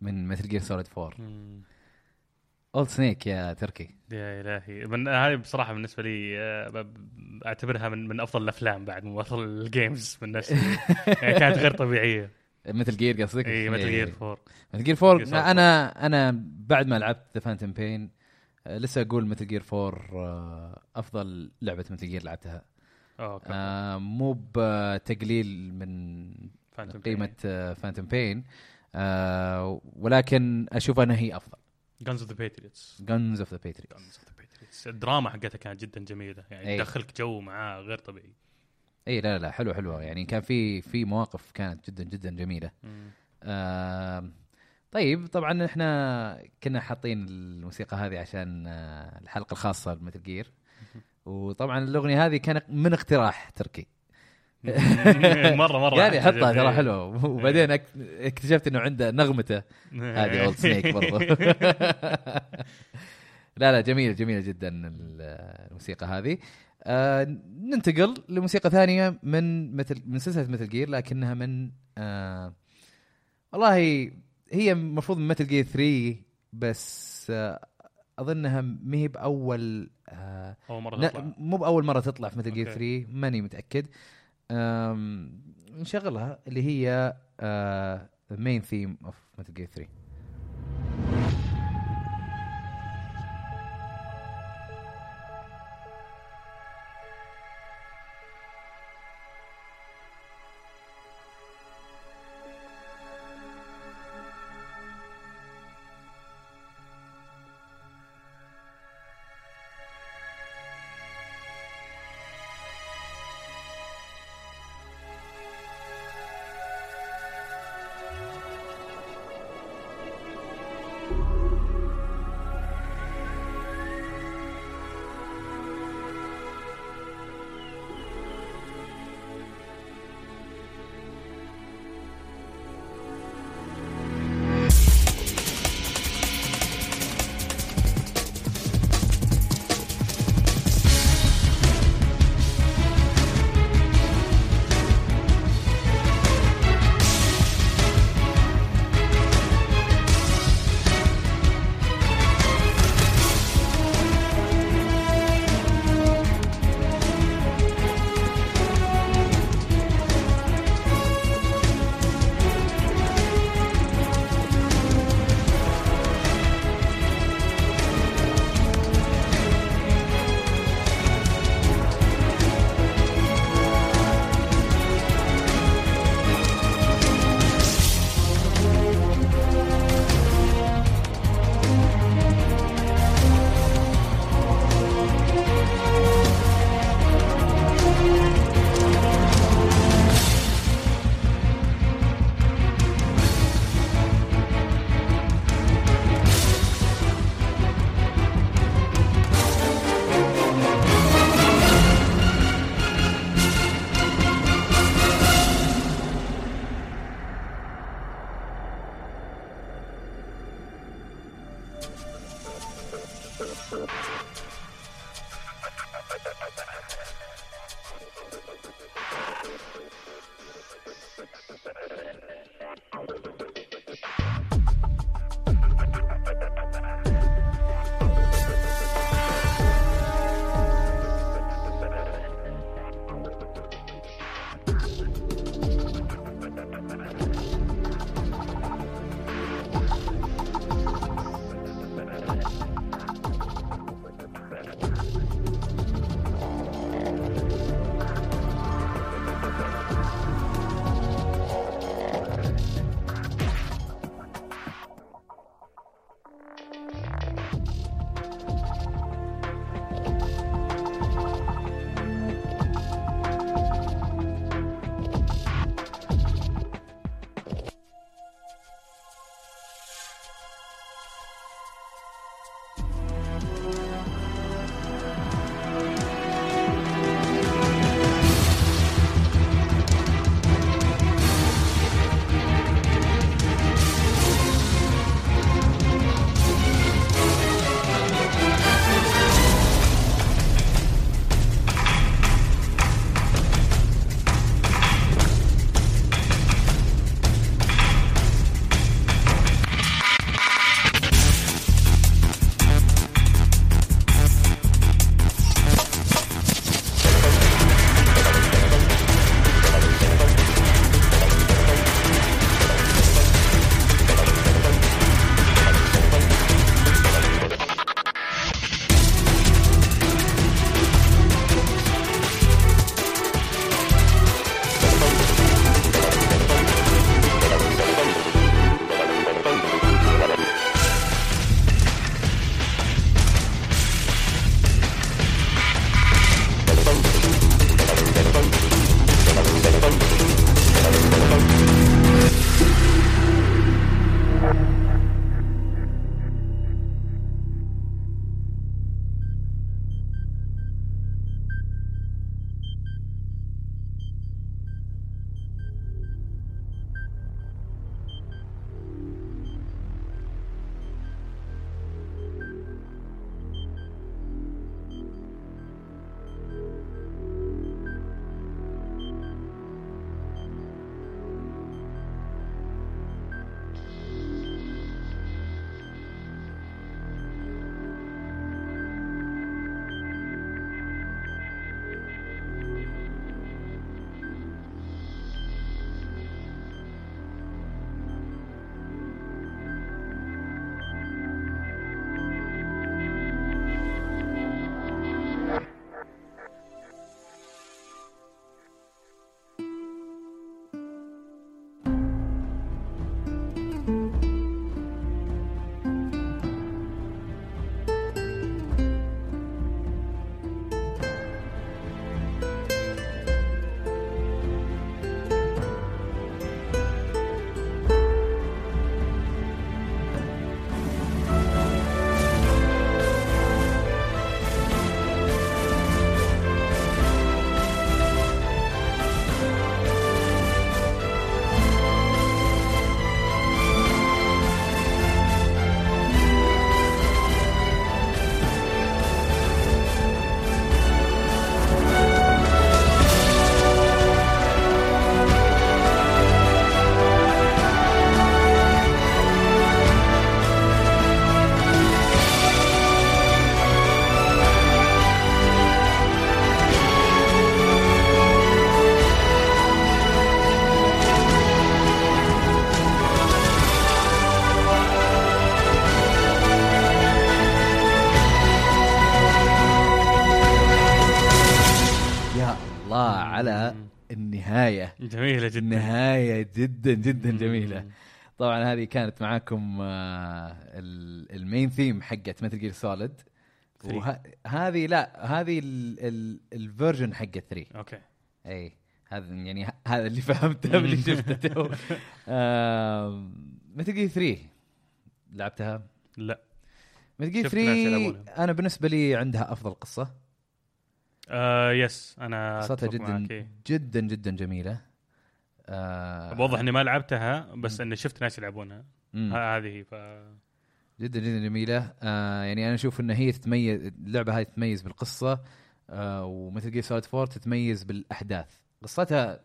من Metal Gear Solid 4 مم. Old Snake يا تركي. يا إلهي. من هذه بصراحة بالنسبة لي آه، أعتبرها من من أفضل الأفلام بعد مو أفضل ال games بالنسبة لي يعني كانت غير طبيعية. Metal Gear قصدك؟ إي Metal Gear 4 Metal Gear 4 Gear Solid أنا أنا بعد ما لعبت The Phantom Pain لسه أقول Metal Gear 4 آه، أفضل لعبة Metal Gear لعبتها. okay. آه، مو بتقليل من قيمة Phantom Pain ولكن أشوف انها هي أفضل. Guns of the Patriots Guns of the Patriots الدراما حقتها كانت جدا جميلة. يعني. تدخلك جو معاه غير طبيعي. اي لا لا حلوة حلوة. يعني كان في في مواقف كانت جدا جدا جميلة. آم، طيب طبعا إحنا كنا حاطين الموسيقى هذه عشان آه، الحلقة الخاصة ب Metal Gear وطبعا الأغنية هذه كانت من اقتراح تركي. مره مرة قال يحطها ترى. حلوة. وبعدين أك- اكتشفت إنه عنده نغمته. هذه اولد سنيك برضو. لا لا جميلة جميلة جدا ال- الموسيقى هذه. آه ننتقل لموسيقى ثانية من مثل من سلسلة مثل جير لكنها من آه والله هي المفروض من مثل جير 3 بس آه أظنها ما هي بأول آه أول مرة تطلع. مو بأول مرة تطلع في Metal Gear okay. 3 ماني متأكد. أم، نشغلها اللي هي آه، main theme of Metal Gear 3 جدا جدا جميلة. طبعا هذه كانت معاكم آه، ال- ال main theme حقت Metal Gear Solid. وهذه لا هذه ال- ال- ال version حقت 3 okay. إي هذا يعني هذا اللي فهمته من اللي شفته تو. Metal Gear 3 لعبتها؟ لا. Metal Gear شفت ناس 3 يلعبونها. أنا بالنسبة لي عندها أفضل قصة. آه yes أنا قصتها جدا معك،. جدا جدا جميلة. آه بوضح إني ما لعبتها بس إني شفت ناس يلعبونها هذه ف جدا جدا جميلة آه يعني أنا أشوف إن هي تتميز اللعبة هاي تتميز بالقصة آه و Metal Gear Solid 4 تتميز بالأحداث قصتها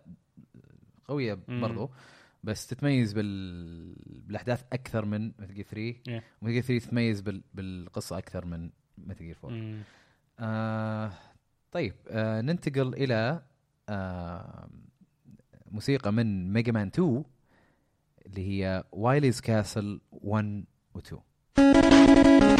قوية. برضو بس تتميز بال... بالأحداث أكثر من Metal Gear 3 Yeah. Metal Gear 3 تتميز بال... بالقصة أكثر من Metal Gear 4 مم. آه طيب آه ننتقل إلى آه موسيقى من Mega Man 2 اللي هي Wily's Castle 1 و 2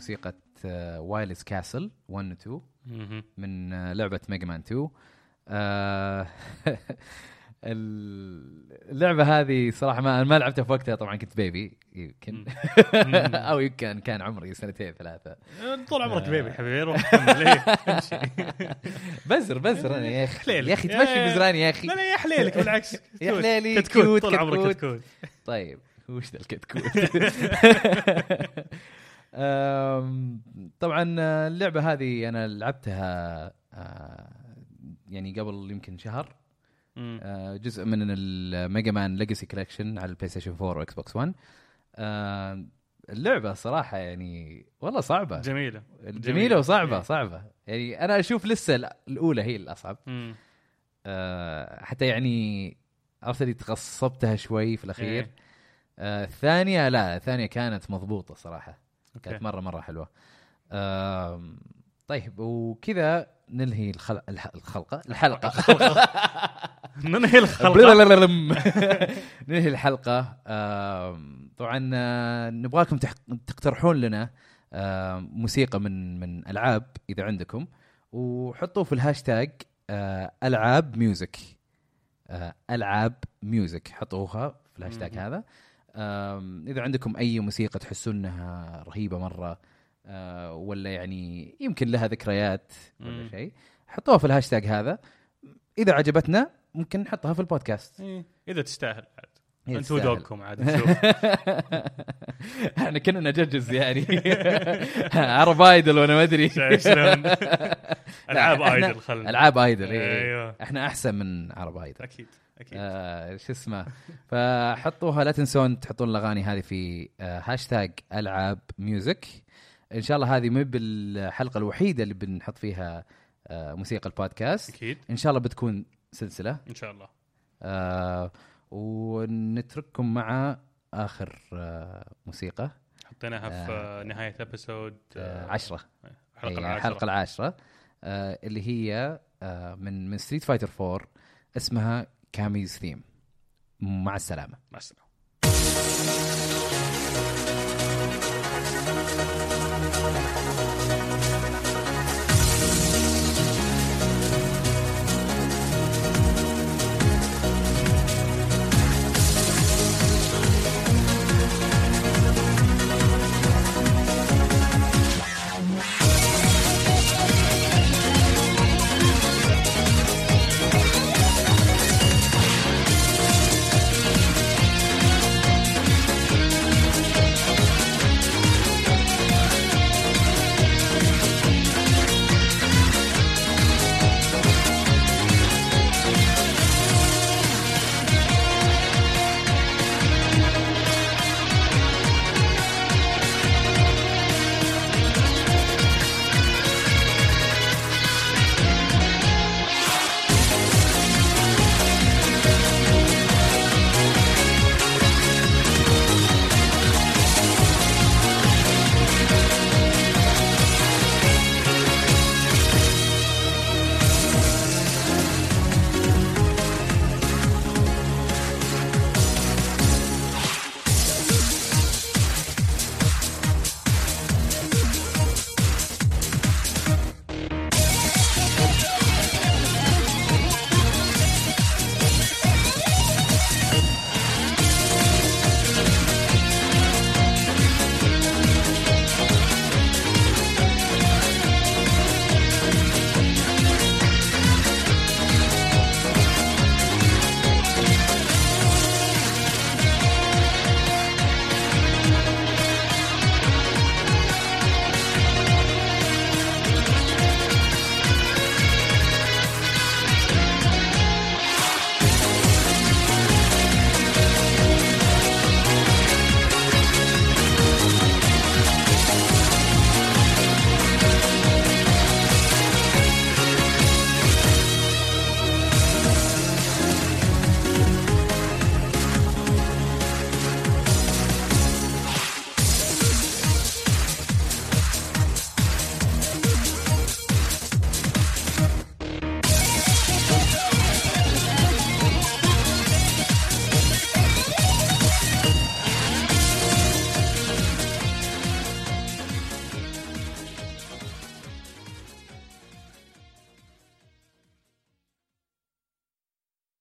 موسيقى Wily's Castle 1 و 2 مهم. من آه، لعبة Mega Man 2 آه، اللعبة هذه صراحة ما ما لعبتها في وقتها طبعا كنت baby يمكن أو يمكن كان عمري سنتين ثلاثة. طول عمرك baby حبيبي روح إيه، بزر بزر أنا يا أخي. يا أخي تمشي بزراني يا أخي. لا لا يا حليلك بالعكس يا حليلي، كتكوت طول عمرك كتكوت. طيب وش ذا الكتكوت؟ طبعا آه، اللعبة هذه أنا لعبتها آه، يعني قبل يمكن شهر. آه، جزء من ال Mega Man Legacy Collection على ال PlayStation 4 و Xbox 1 آه، اللعبة صراحة يعني والله صعبة. جميلة. جميلة وصعبة إيه. صعبة. يعني أنا أشوف لسه الأولى هي الأصعب. آه، حتى يعني عرفت اللي تغصبتها شوي في الأخير. إيه. آه، الثانية لا الثانية كانت مضبوطة صراحة. أوكي. كانت مره مرة حلوة. طيب وكذا ننهي الخل... الخلقة. الحلقة. ننهي الخلقة. ننهي الحلقة. طبعا آه، نبغاكم. تقترحون لنا موسيقى من من ألعاب إذا عندكم وحطوا في الهاشتاج آه، ألعاب music. آه، ألعاب music. حطوها في الهاشتاج. هذا. إذا عندكم أي موسيقى تحسون إنها رهيبة مرة آه، ولا يعني يمكن لها ذكريات ولا. شيء حطوها في الهاشتاج هذا إذا عجبتنا ممكن نحطها في البودكاست إيه. إذا تستاهل عاد هي انت تستاهل. وذوقكم عاد إحنا كنا نججز يعني. Arab Idol وأنا ما أدري. شلون؟ ألعاب Idol خلنا. ألعاب Idol إيه. أيوه. إحنا أحسن من Arab Idol. أكيد أكيد. آه شو اسمه. فحطوها لا تنسون تحطون الأغاني هذه في آه هاشتاج ألعاب music. إن شاء الله هذه مو بالحلقة الوحيدة اللي بنحط فيها آه موسيقى البودكاست. أكيد. إن شاء الله بتكون سلسلة. إن شاء الله. آه ونترككم مع آخر آه موسيقى. حطيناها في آه نهاية episode آه عشرة. الحلقة هي العاشرة. الحلقة العاشرة. آه اللي هي آه من من Street Fighter 4 اسمها Cammy's theme مع السلامة. مع السلامة. Thank